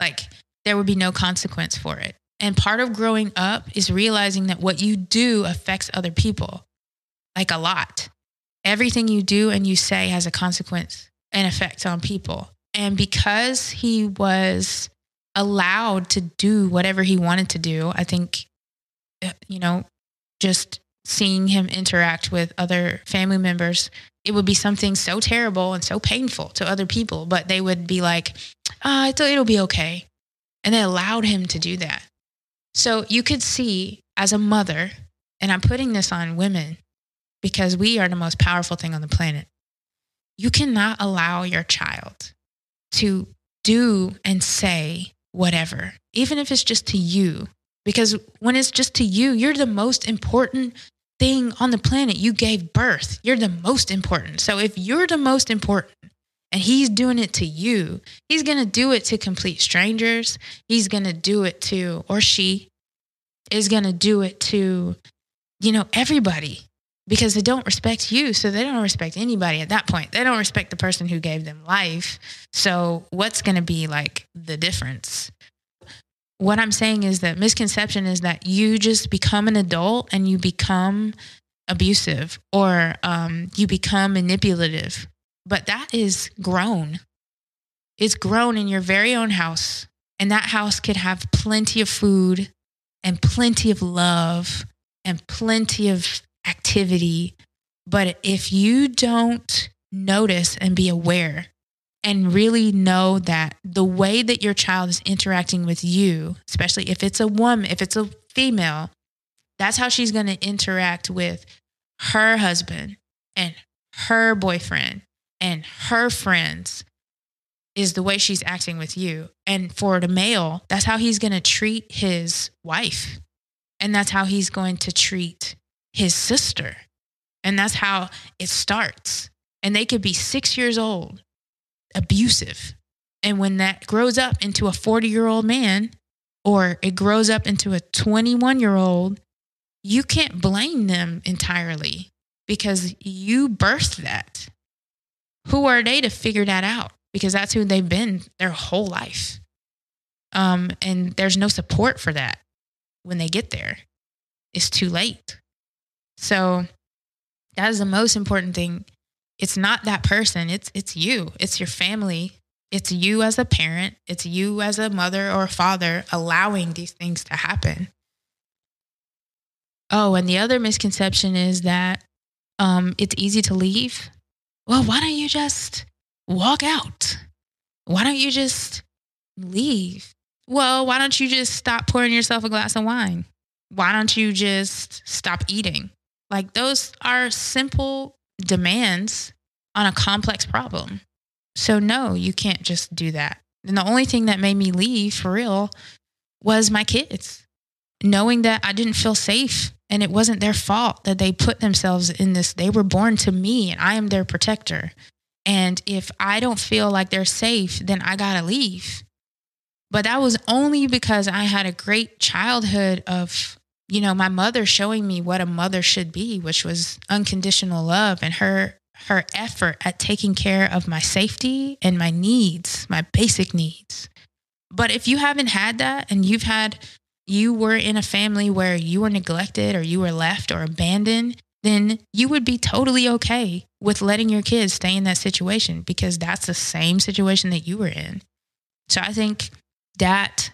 Like there would be no consequence for it. And part of growing up is realizing that what you do affects other people, like a lot. Everything you do and you say has a consequence and effect on people. And because he was allowed to do whatever he wanted to do, I think uh, you know, just seeing him interact with other family members, it would be something so terrible and so painful to other people, but they would be like, ah, oh, it'll be okay. And they allowed him to do that. So you could see as a mother, and I'm putting this on women because we are the most powerful thing on the planet. You cannot allow your child to do and say whatever, even if it's just to you, because when it's just to you, you're the most important thing on the planet. You gave birth. You're the most important. So if you're the most important and he's doing it to you, he's going to do it to complete strangers. He's going to do it to, or she is going to do it to, you know, everybody because they don't respect you. So they don't respect anybody at that point. They don't respect the person who gave them life. So what's going to be like the difference? What I'm saying is that misconception is that you just become an adult and you become abusive or um, you become manipulative. But that is grown. It's grown in your very own house And that house could have plenty of food and plenty of love and plenty of activity. But if you don't notice and be aware and really know that the way that your child is interacting with you, especially if it's a woman, if it's a female, that's how she's going to interact with her husband and her boyfriend and her friends is the way she's acting with you. And for the male, that's how he's going to treat his wife. And that's how he's going to treat his sister. And that's how it starts. And they could be six years old, abusive. And when that grows up into a 40 year old man, or it grows up into a 21 year old, you can't blame them entirely because you birthed that. Who are they to figure that out? Because that's who they've been their whole life. Um, and there's no support for that when they get there. It's too late. So that is the most important thing. It's not that person, it's it's you. It's your family. It's you as a parent, it's you as a mother or father allowing these things to happen. Oh, and the other misconception is that um, it's easy to leave. Well, why don't you just walk out? Why don't you just leave? Well, why don't you just stop pouring yourself a glass of wine? Why don't you just stop eating? Like, those are simple demands on a complex problem. So, no, you can't just do that. And the only thing that made me leave for real was my kids, knowing that I didn't feel safe and it wasn't their fault that they put themselves in this. They were born to me and I am their protector. And if I don't feel like they're safe, then I got to leave. But that was only because I had a great childhood of, you know, my mother showing me what a mother should be, which was unconditional love and her her effort at taking care of my safety and my needs, my basic needs. But if you haven't had that and you've had you were in a family where you were neglected or you were left or abandoned, then you would be totally okay with letting your kids stay in that situation because that's the same situation that you were in. So I think that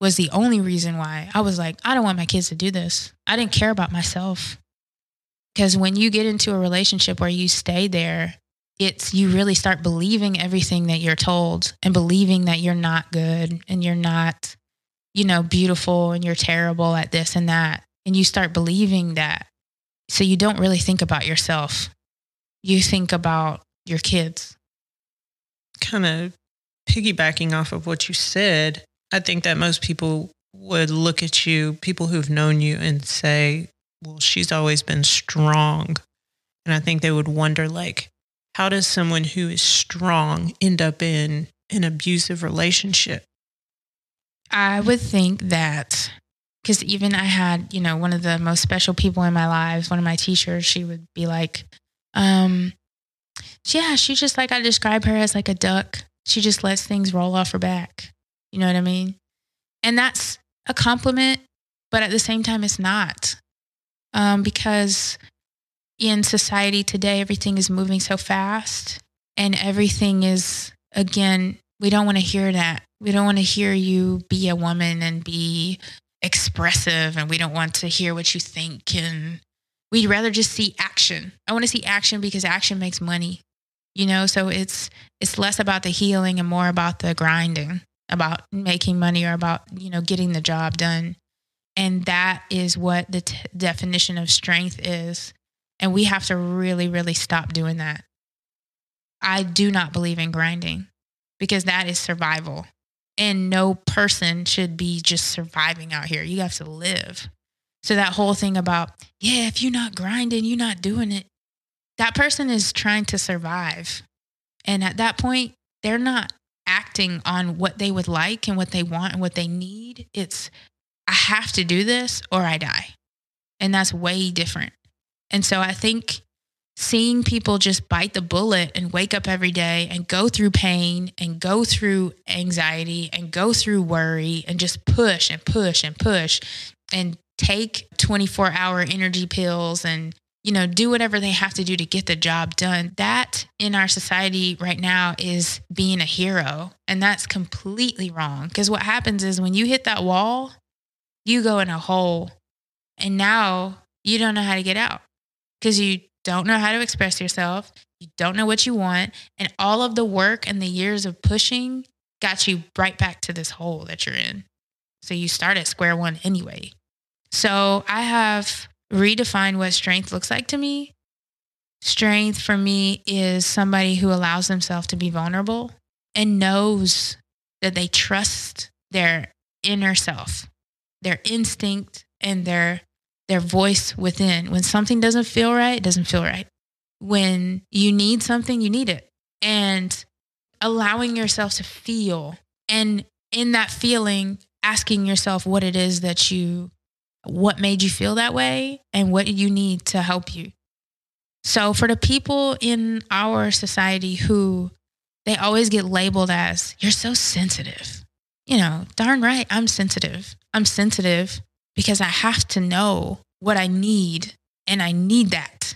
was the only reason why I was like, I don't want my kids to do this. I didn't care about myself. Because when you get into a relationship where you stay there, it's you really start believing everything that you're told and believing that you're not good and you're not you know, beautiful and you're terrible at this and that. And you start believing that. So you don't really think about yourself. You think about your kids. Kind of piggybacking off of what you said, I think that most people would look at you, people who've known you, and say, well, she's always been strong. And I think they would wonder, like, how does someone who is strong end up in an abusive relationship? I would think that because even I had, you know, one of the most special people in my lives, one of my teachers, she would be like, um, yeah, she just like I describe her as like a duck. She just lets things roll off her back. You know what I mean? And that's a compliment, but at the same time, it's not. Um, because in society today, everything is moving so fast and everything is, again, we don't want to hear that. We don't want to hear you be a woman and be expressive and we don't want to hear what you think and we'd rather just see action. I want to see action because action makes money. You know, so it's it's less about the healing and more about the grinding, about making money or about, you know, getting the job done. And that is what the t- definition of strength is. And we have to really really stop doing that. I do not believe in grinding because that is survival. And no person should be just surviving out here. You have to live. So that whole thing about, yeah, if you're not grinding, you're not doing it. That person is trying to survive. And at that point, they're not acting on what they would like and what they want and what they need. It's, I have to do this or I die. And that's way different. And so I think seeing people just bite the bullet and wake up every day and go through pain and go through anxiety and go through worry and just push and push and push and take 24 hour energy pills and you know, do whatever they have to do to get the job done. That in our society right now is being a hero. And that's completely wrong. Because what happens is when you hit that wall, you go in a hole. And now you don't know how to get out because you don't know how to express yourself. You don't know what you want. And all of the work and the years of pushing got you right back to this hole that you're in. So you start at square one anyway. So I have redefined what strength looks like to me. Strength for me is somebody who allows themselves to be vulnerable and knows that they trust their inner self, their instinct and their their voice within. When something doesn't feel right, it doesn't feel right. When you need something, you need it. And allowing yourself to feel and in that feeling asking yourself what it is that you what made you feel that way and what you need to help you. So for the people in our society who they always get labeled as you're so sensitive. You know, darn right, I'm sensitive. I'm sensitive because I have to know what I need and I need that.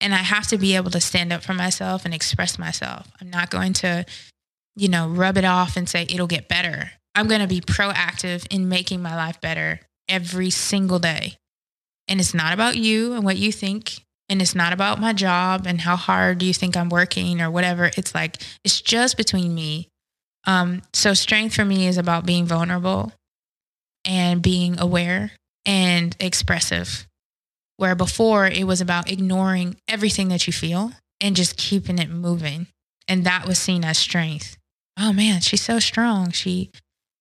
And I have to be able to stand up for myself and express myself. I'm not going to, you know, rub it off and say it'll get better. I'm going to be proactive in making my life better every single day. And it's not about you and what you think. And it's not about my job and how hard do you think I'm working or whatever. It's like, it's just between me. Um, so, strength for me is about being vulnerable and being aware and expressive. Where before it was about ignoring everything that you feel and just keeping it moving. And that was seen as strength. Oh man, she's so strong. She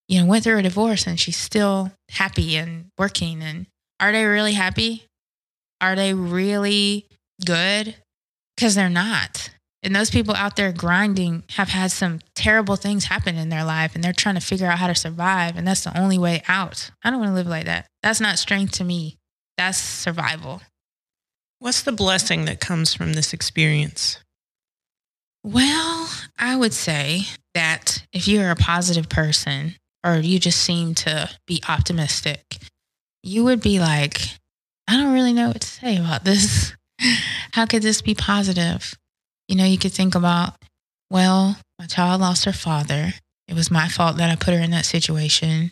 you know, went through a divorce and she's still happy and working. And are they really happy? Are they really good? Because they're not. And those people out there grinding have had some terrible things happen in their life and they're trying to figure out how to survive. And that's the only way out. I don't want to live like that. That's not strength to me. That's survival. What's the blessing that comes from this experience? Well, I would say that if you're a positive person, or you just seem to be optimistic, you would be like, I don't really know what to say about this. How could this be positive? You know, you could think about, well, my child lost her father. It was my fault that I put her in that situation.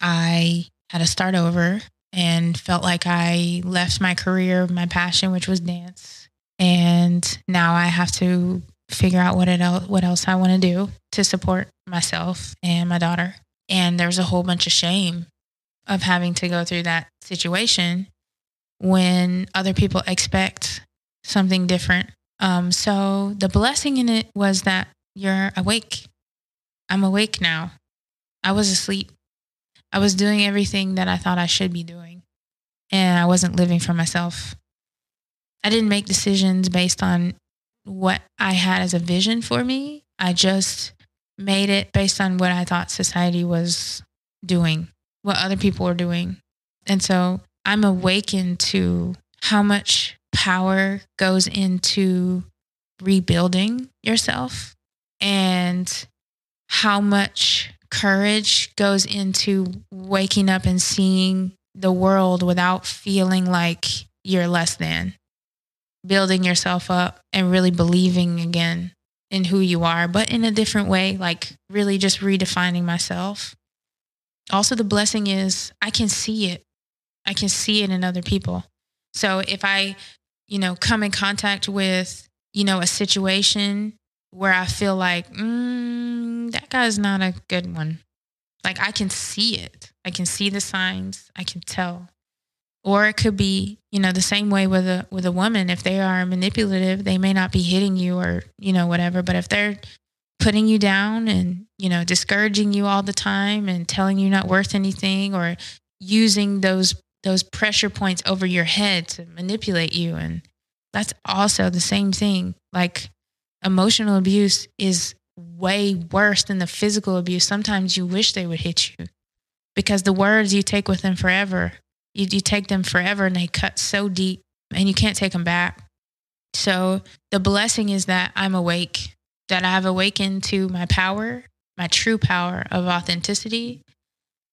I had to start over and felt like I left my career, my passion, which was dance. And now I have to figure out what it el- what else I want to do to support myself and my daughter. And there's a whole bunch of shame of having to go through that situation when other people expect something different. Um, so the blessing in it was that you're awake. I'm awake now. I was asleep. I was doing everything that I thought I should be doing, and I wasn't living for myself. I didn't make decisions based on what I had as a vision for me. I just made it based on what I thought society was doing, what other people were doing. And so I'm awakened to how much power goes into rebuilding yourself and how much courage goes into waking up and seeing the world without feeling like you're less than, building yourself up and really believing again in who you are, but in a different way, like really just redefining myself. Also, the blessing is I can see it. I can see it in other people. So if I, you know, come in contact with, you know, a situation where I feel like, mm, that guy's not a good one, like I can see it. I can see the signs. I can tell. Or it could be, you know, the same way with a with a woman. If they are manipulative, they may not be hitting you or, you know, whatever. But if they're putting you down and, you know, discouraging you all the time and telling you not worth anything or using those those pressure points over your head to manipulate you and that's also the same thing. Like emotional abuse is way worse than the physical abuse. Sometimes you wish they would hit you because the words you take with them forever you, you take them forever and they cut so deep and you can't take them back. So the blessing is that I'm awake, that I've awakened to my power, my true power of authenticity,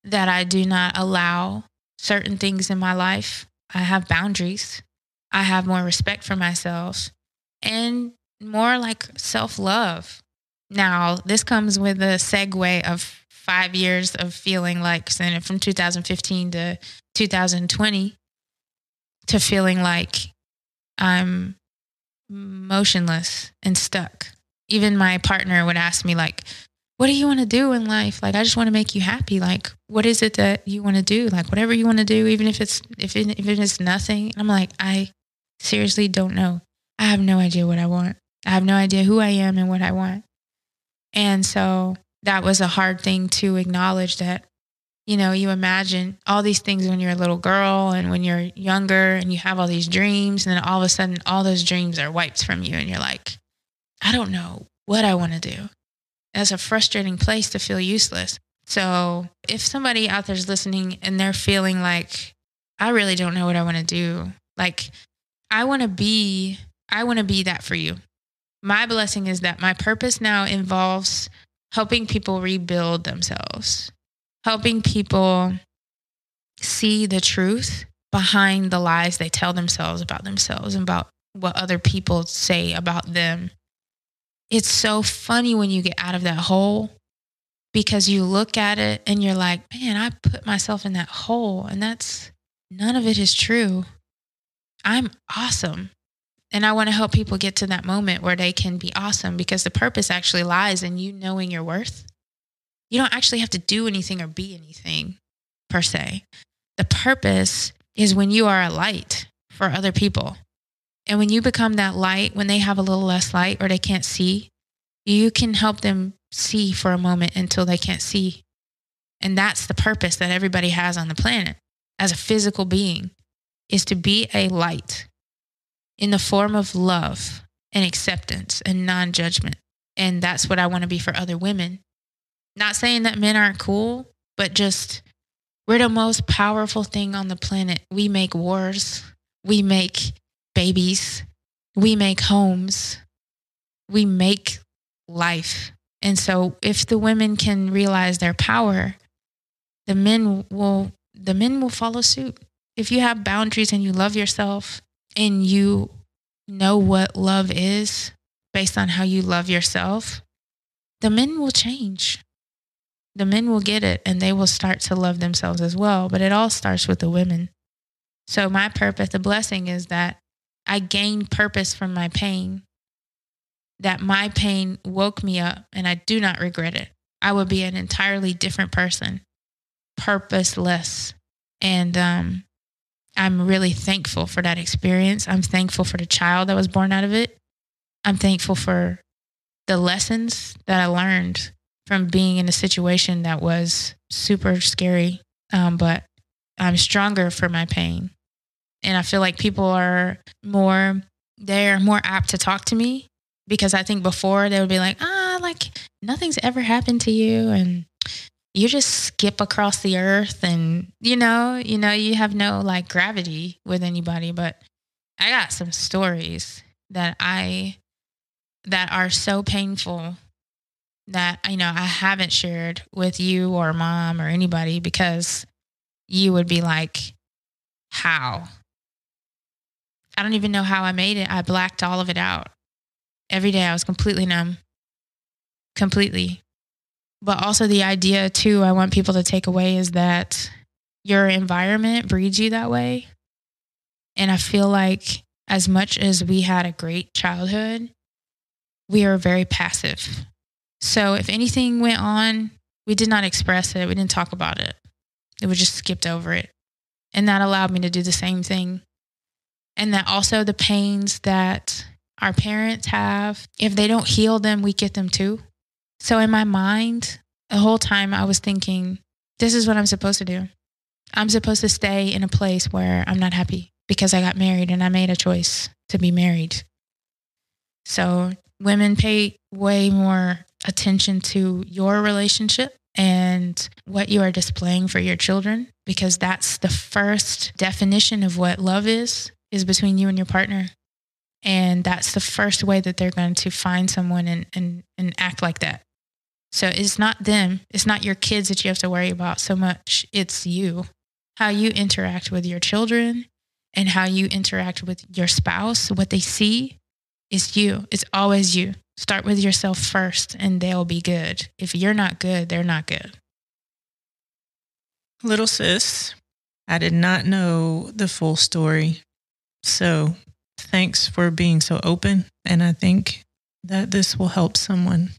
that I do not allow certain things in my life. I have boundaries. I have more respect for myself and more like self love. Now, this comes with a segue of five years of feeling like, from 2015 to 2020, to feeling like I'm motionless and stuck. Even my partner would ask me, like, what do you want to do in life? Like, I just want to make you happy. Like, what is it that you want to do? Like, whatever you want to do, even if it's, if it, if it is nothing. I'm like, I seriously don't know. I have no idea what I want. I have no idea who I am and what I want. And so that was a hard thing to acknowledge that, you know, you imagine all these things when you're a little girl and when you're younger and you have all these dreams. And then all of a sudden, all those dreams are wiped from you. And you're like, I don't know what I want to do. That's a frustrating place to feel useless. So if somebody out there's listening and they're feeling like, I really don't know what I want to do, like, I want to be, I want to be that for you. My blessing is that my purpose now involves helping people rebuild themselves, helping people see the truth behind the lies they tell themselves about themselves and about what other people say about them. It's so funny when you get out of that hole because you look at it and you're like, man, I put myself in that hole and that's none of it is true. I'm awesome. And I want to help people get to that moment where they can be awesome because the purpose actually lies in you knowing your worth. You don't actually have to do anything or be anything per se. The purpose is when you are a light for other people. And when you become that light, when they have a little less light or they can't see, you can help them see for a moment until they can't see. And that's the purpose that everybody has on the planet as a physical being is to be a light in the form of love and acceptance and non judgment. And that's what I want to be for other women. Not saying that men aren't cool, but just we're the most powerful thing on the planet. We make wars, we make babies, we make homes, we make life. And so if the women can realize their power, the men will the men will follow suit. If you have boundaries and you love yourself and you know what love is based on how you love yourself, the men will change. The men will get it and they will start to love themselves as well. But it all starts with the women. So, my purpose, the blessing is that I gained purpose from my pain, that my pain woke me up and I do not regret it. I would be an entirely different person, purposeless. And um, I'm really thankful for that experience. I'm thankful for the child that was born out of it. I'm thankful for the lessons that I learned from being in a situation that was super scary. Um, but I'm stronger for my pain. And I feel like people are more, they're more apt to talk to me because I think before they would be like, ah, like nothing's ever happened to you. And you just skip across the earth and you know you know you have no like gravity with anybody but i got some stories that i that are so painful that you know i haven't shared with you or mom or anybody because you would be like how? I don't even know how i made it. I blacked all of it out. Every day i was completely numb. Completely but also, the idea, too, I want people to take away is that your environment breeds you that way. And I feel like as much as we had a great childhood, we are very passive. So if anything went on, we did not express it, we didn't talk about it. It was just skipped over it. And that allowed me to do the same thing. And that also the pains that our parents have, if they don't heal them, we get them too. So in my mind, the whole time I was thinking, this is what I'm supposed to do. I'm supposed to stay in a place where I'm not happy because I got married and I made a choice to be married. So women pay way more attention to your relationship and what you are displaying for your children because that's the first definition of what love is is between you and your partner and that's the first way that they're going to find someone and, and, and act like that so it's not them, it's not your kids that you have to worry about so much. It's you, how you interact with your children and how you interact with your spouse, what they see is you. It's always you. Start with yourself first and they'll be good. If you're not good, they're not good. Little sis, I did not know the full story. So thanks for being so open. And I think that this will help someone.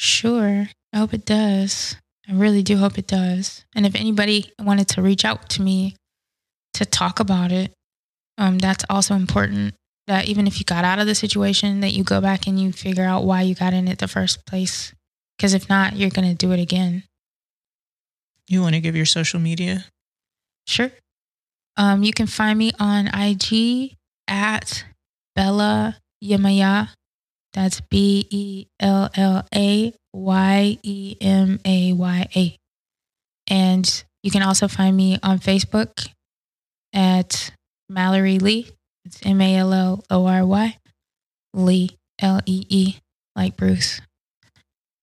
Sure. I hope it does. I really do hope it does. And if anybody wanted to reach out to me to talk about it, um, that's also important. That even if you got out of the situation, that you go back and you figure out why you got in it the first place. Because if not, you're going to do it again. You want to give your social media? Sure. Um, you can find me on IG at Bella Yemaya. That's B E L L A Y E M A Y A. And you can also find me on Facebook at Mallory Lee. It's M A L L O R Y Lee, L E E, like Bruce.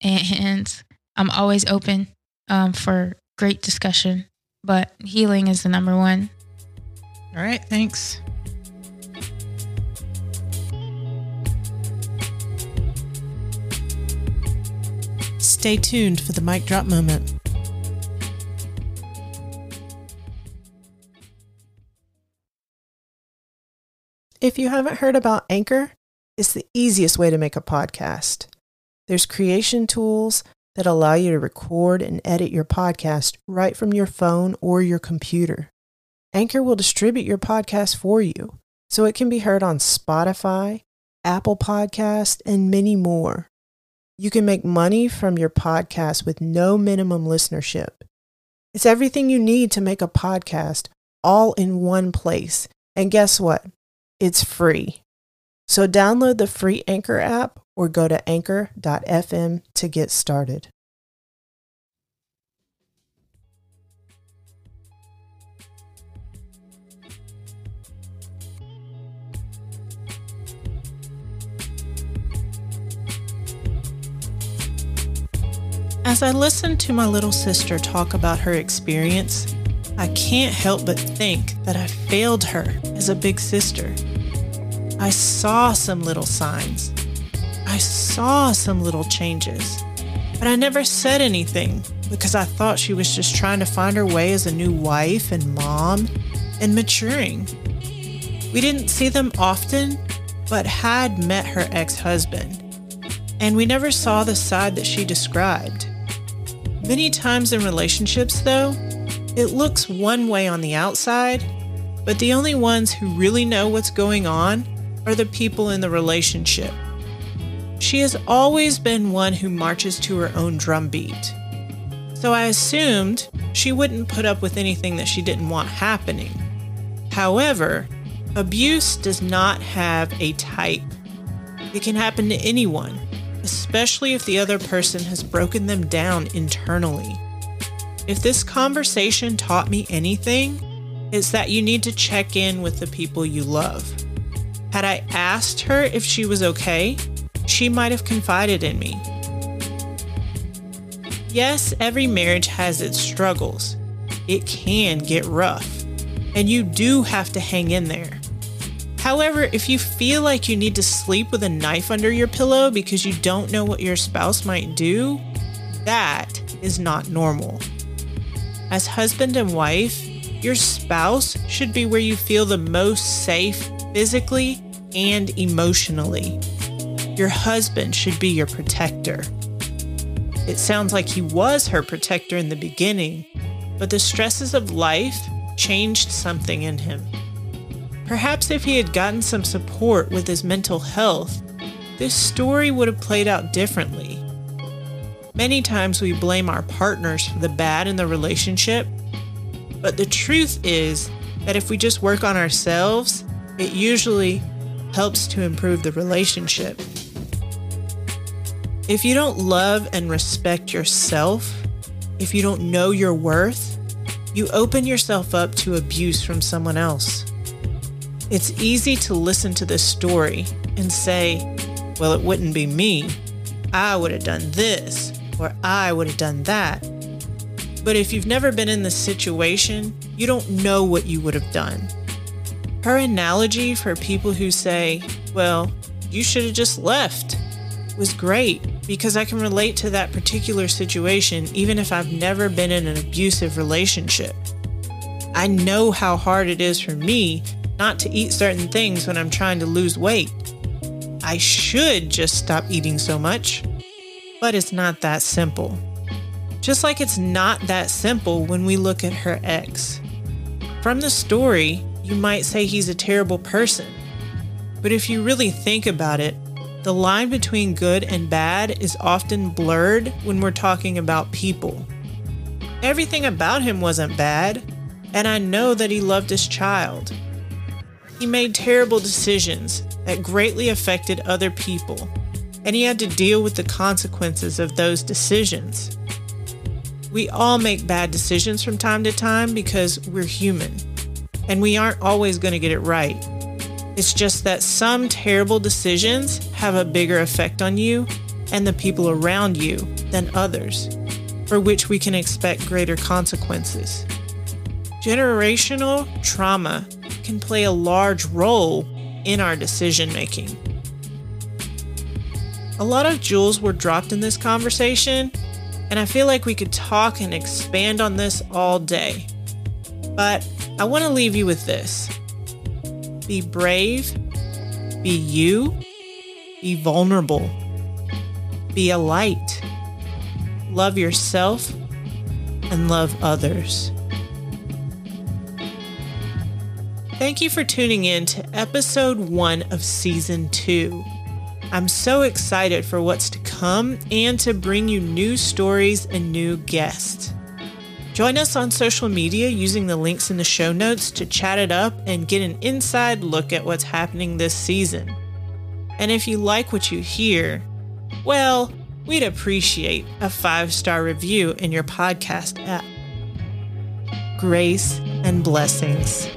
And I'm always open um, for great discussion, but healing is the number one. All right. Thanks. Stay tuned for the mic drop moment. If you haven't heard about Anchor, it's the easiest way to make a podcast. There's creation tools that allow you to record and edit your podcast right from your phone or your computer. Anchor will distribute your podcast for you so it can be heard on Spotify, Apple Podcast, and many more. You can make money from your podcast with no minimum listenership. It's everything you need to make a podcast all in one place. And guess what? It's free. So download the free Anchor app or go to anchor.fm to get started. As I listen to my little sister talk about her experience, I can't help but think that I failed her as a big sister. I saw some little signs. I saw some little changes. But I never said anything because I thought she was just trying to find her way as a new wife and mom and maturing. We didn't see them often, but had met her ex husband. And we never saw the side that she described. Many times in relationships, though, it looks one way on the outside, but the only ones who really know what's going on are the people in the relationship. She has always been one who marches to her own drumbeat. So I assumed she wouldn't put up with anything that she didn't want happening. However, abuse does not have a type. It can happen to anyone, especially if the other person has broken them down internally. If this conversation taught me anything, it's that you need to check in with the people you love. Had I asked her if she was okay, she might have confided in me. Yes, every marriage has its struggles. It can get rough, and you do have to hang in there. However, if you feel like you need to sleep with a knife under your pillow because you don't know what your spouse might do, that is not normal. As husband and wife, your spouse should be where you feel the most safe physically and emotionally. Your husband should be your protector. It sounds like he was her protector in the beginning, but the stresses of life changed something in him. Perhaps if he had gotten some support with his mental health, this story would have played out differently. Many times we blame our partners for the bad in the relationship, but the truth is that if we just work on ourselves, it usually helps to improve the relationship. If you don't love and respect yourself, if you don't know your worth, you open yourself up to abuse from someone else. It's easy to listen to this story and say, well, it wouldn't be me. I would have done this, or I would have done that. But if you've never been in this situation, you don't know what you would have done. Her analogy for people who say, well, you should have just left was great because I can relate to that particular situation even if I've never been in an abusive relationship. I know how hard it is for me not to eat certain things when I'm trying to lose weight. I should just stop eating so much, but it's not that simple. Just like it's not that simple when we look at her ex. From the story, you might say he's a terrible person. But if you really think about it, the line between good and bad is often blurred when we're talking about people. Everything about him wasn't bad, and I know that he loved his child. He made terrible decisions that greatly affected other people, and he had to deal with the consequences of those decisions. We all make bad decisions from time to time because we're human, and we aren't always going to get it right. It's just that some terrible decisions have a bigger effect on you and the people around you than others, for which we can expect greater consequences. Generational trauma can play a large role in our decision making. A lot of jewels were dropped in this conversation, and I feel like we could talk and expand on this all day. But I want to leave you with this. Be brave. Be you. Be vulnerable. Be a light. Love yourself and love others. Thank you for tuning in to episode one of season two. I'm so excited for what's to come and to bring you new stories and new guests. Join us on social media using the links in the show notes to chat it up and get an inside look at what's happening this season. And if you like what you hear, well, we'd appreciate a five star review in your podcast app. Grace and blessings.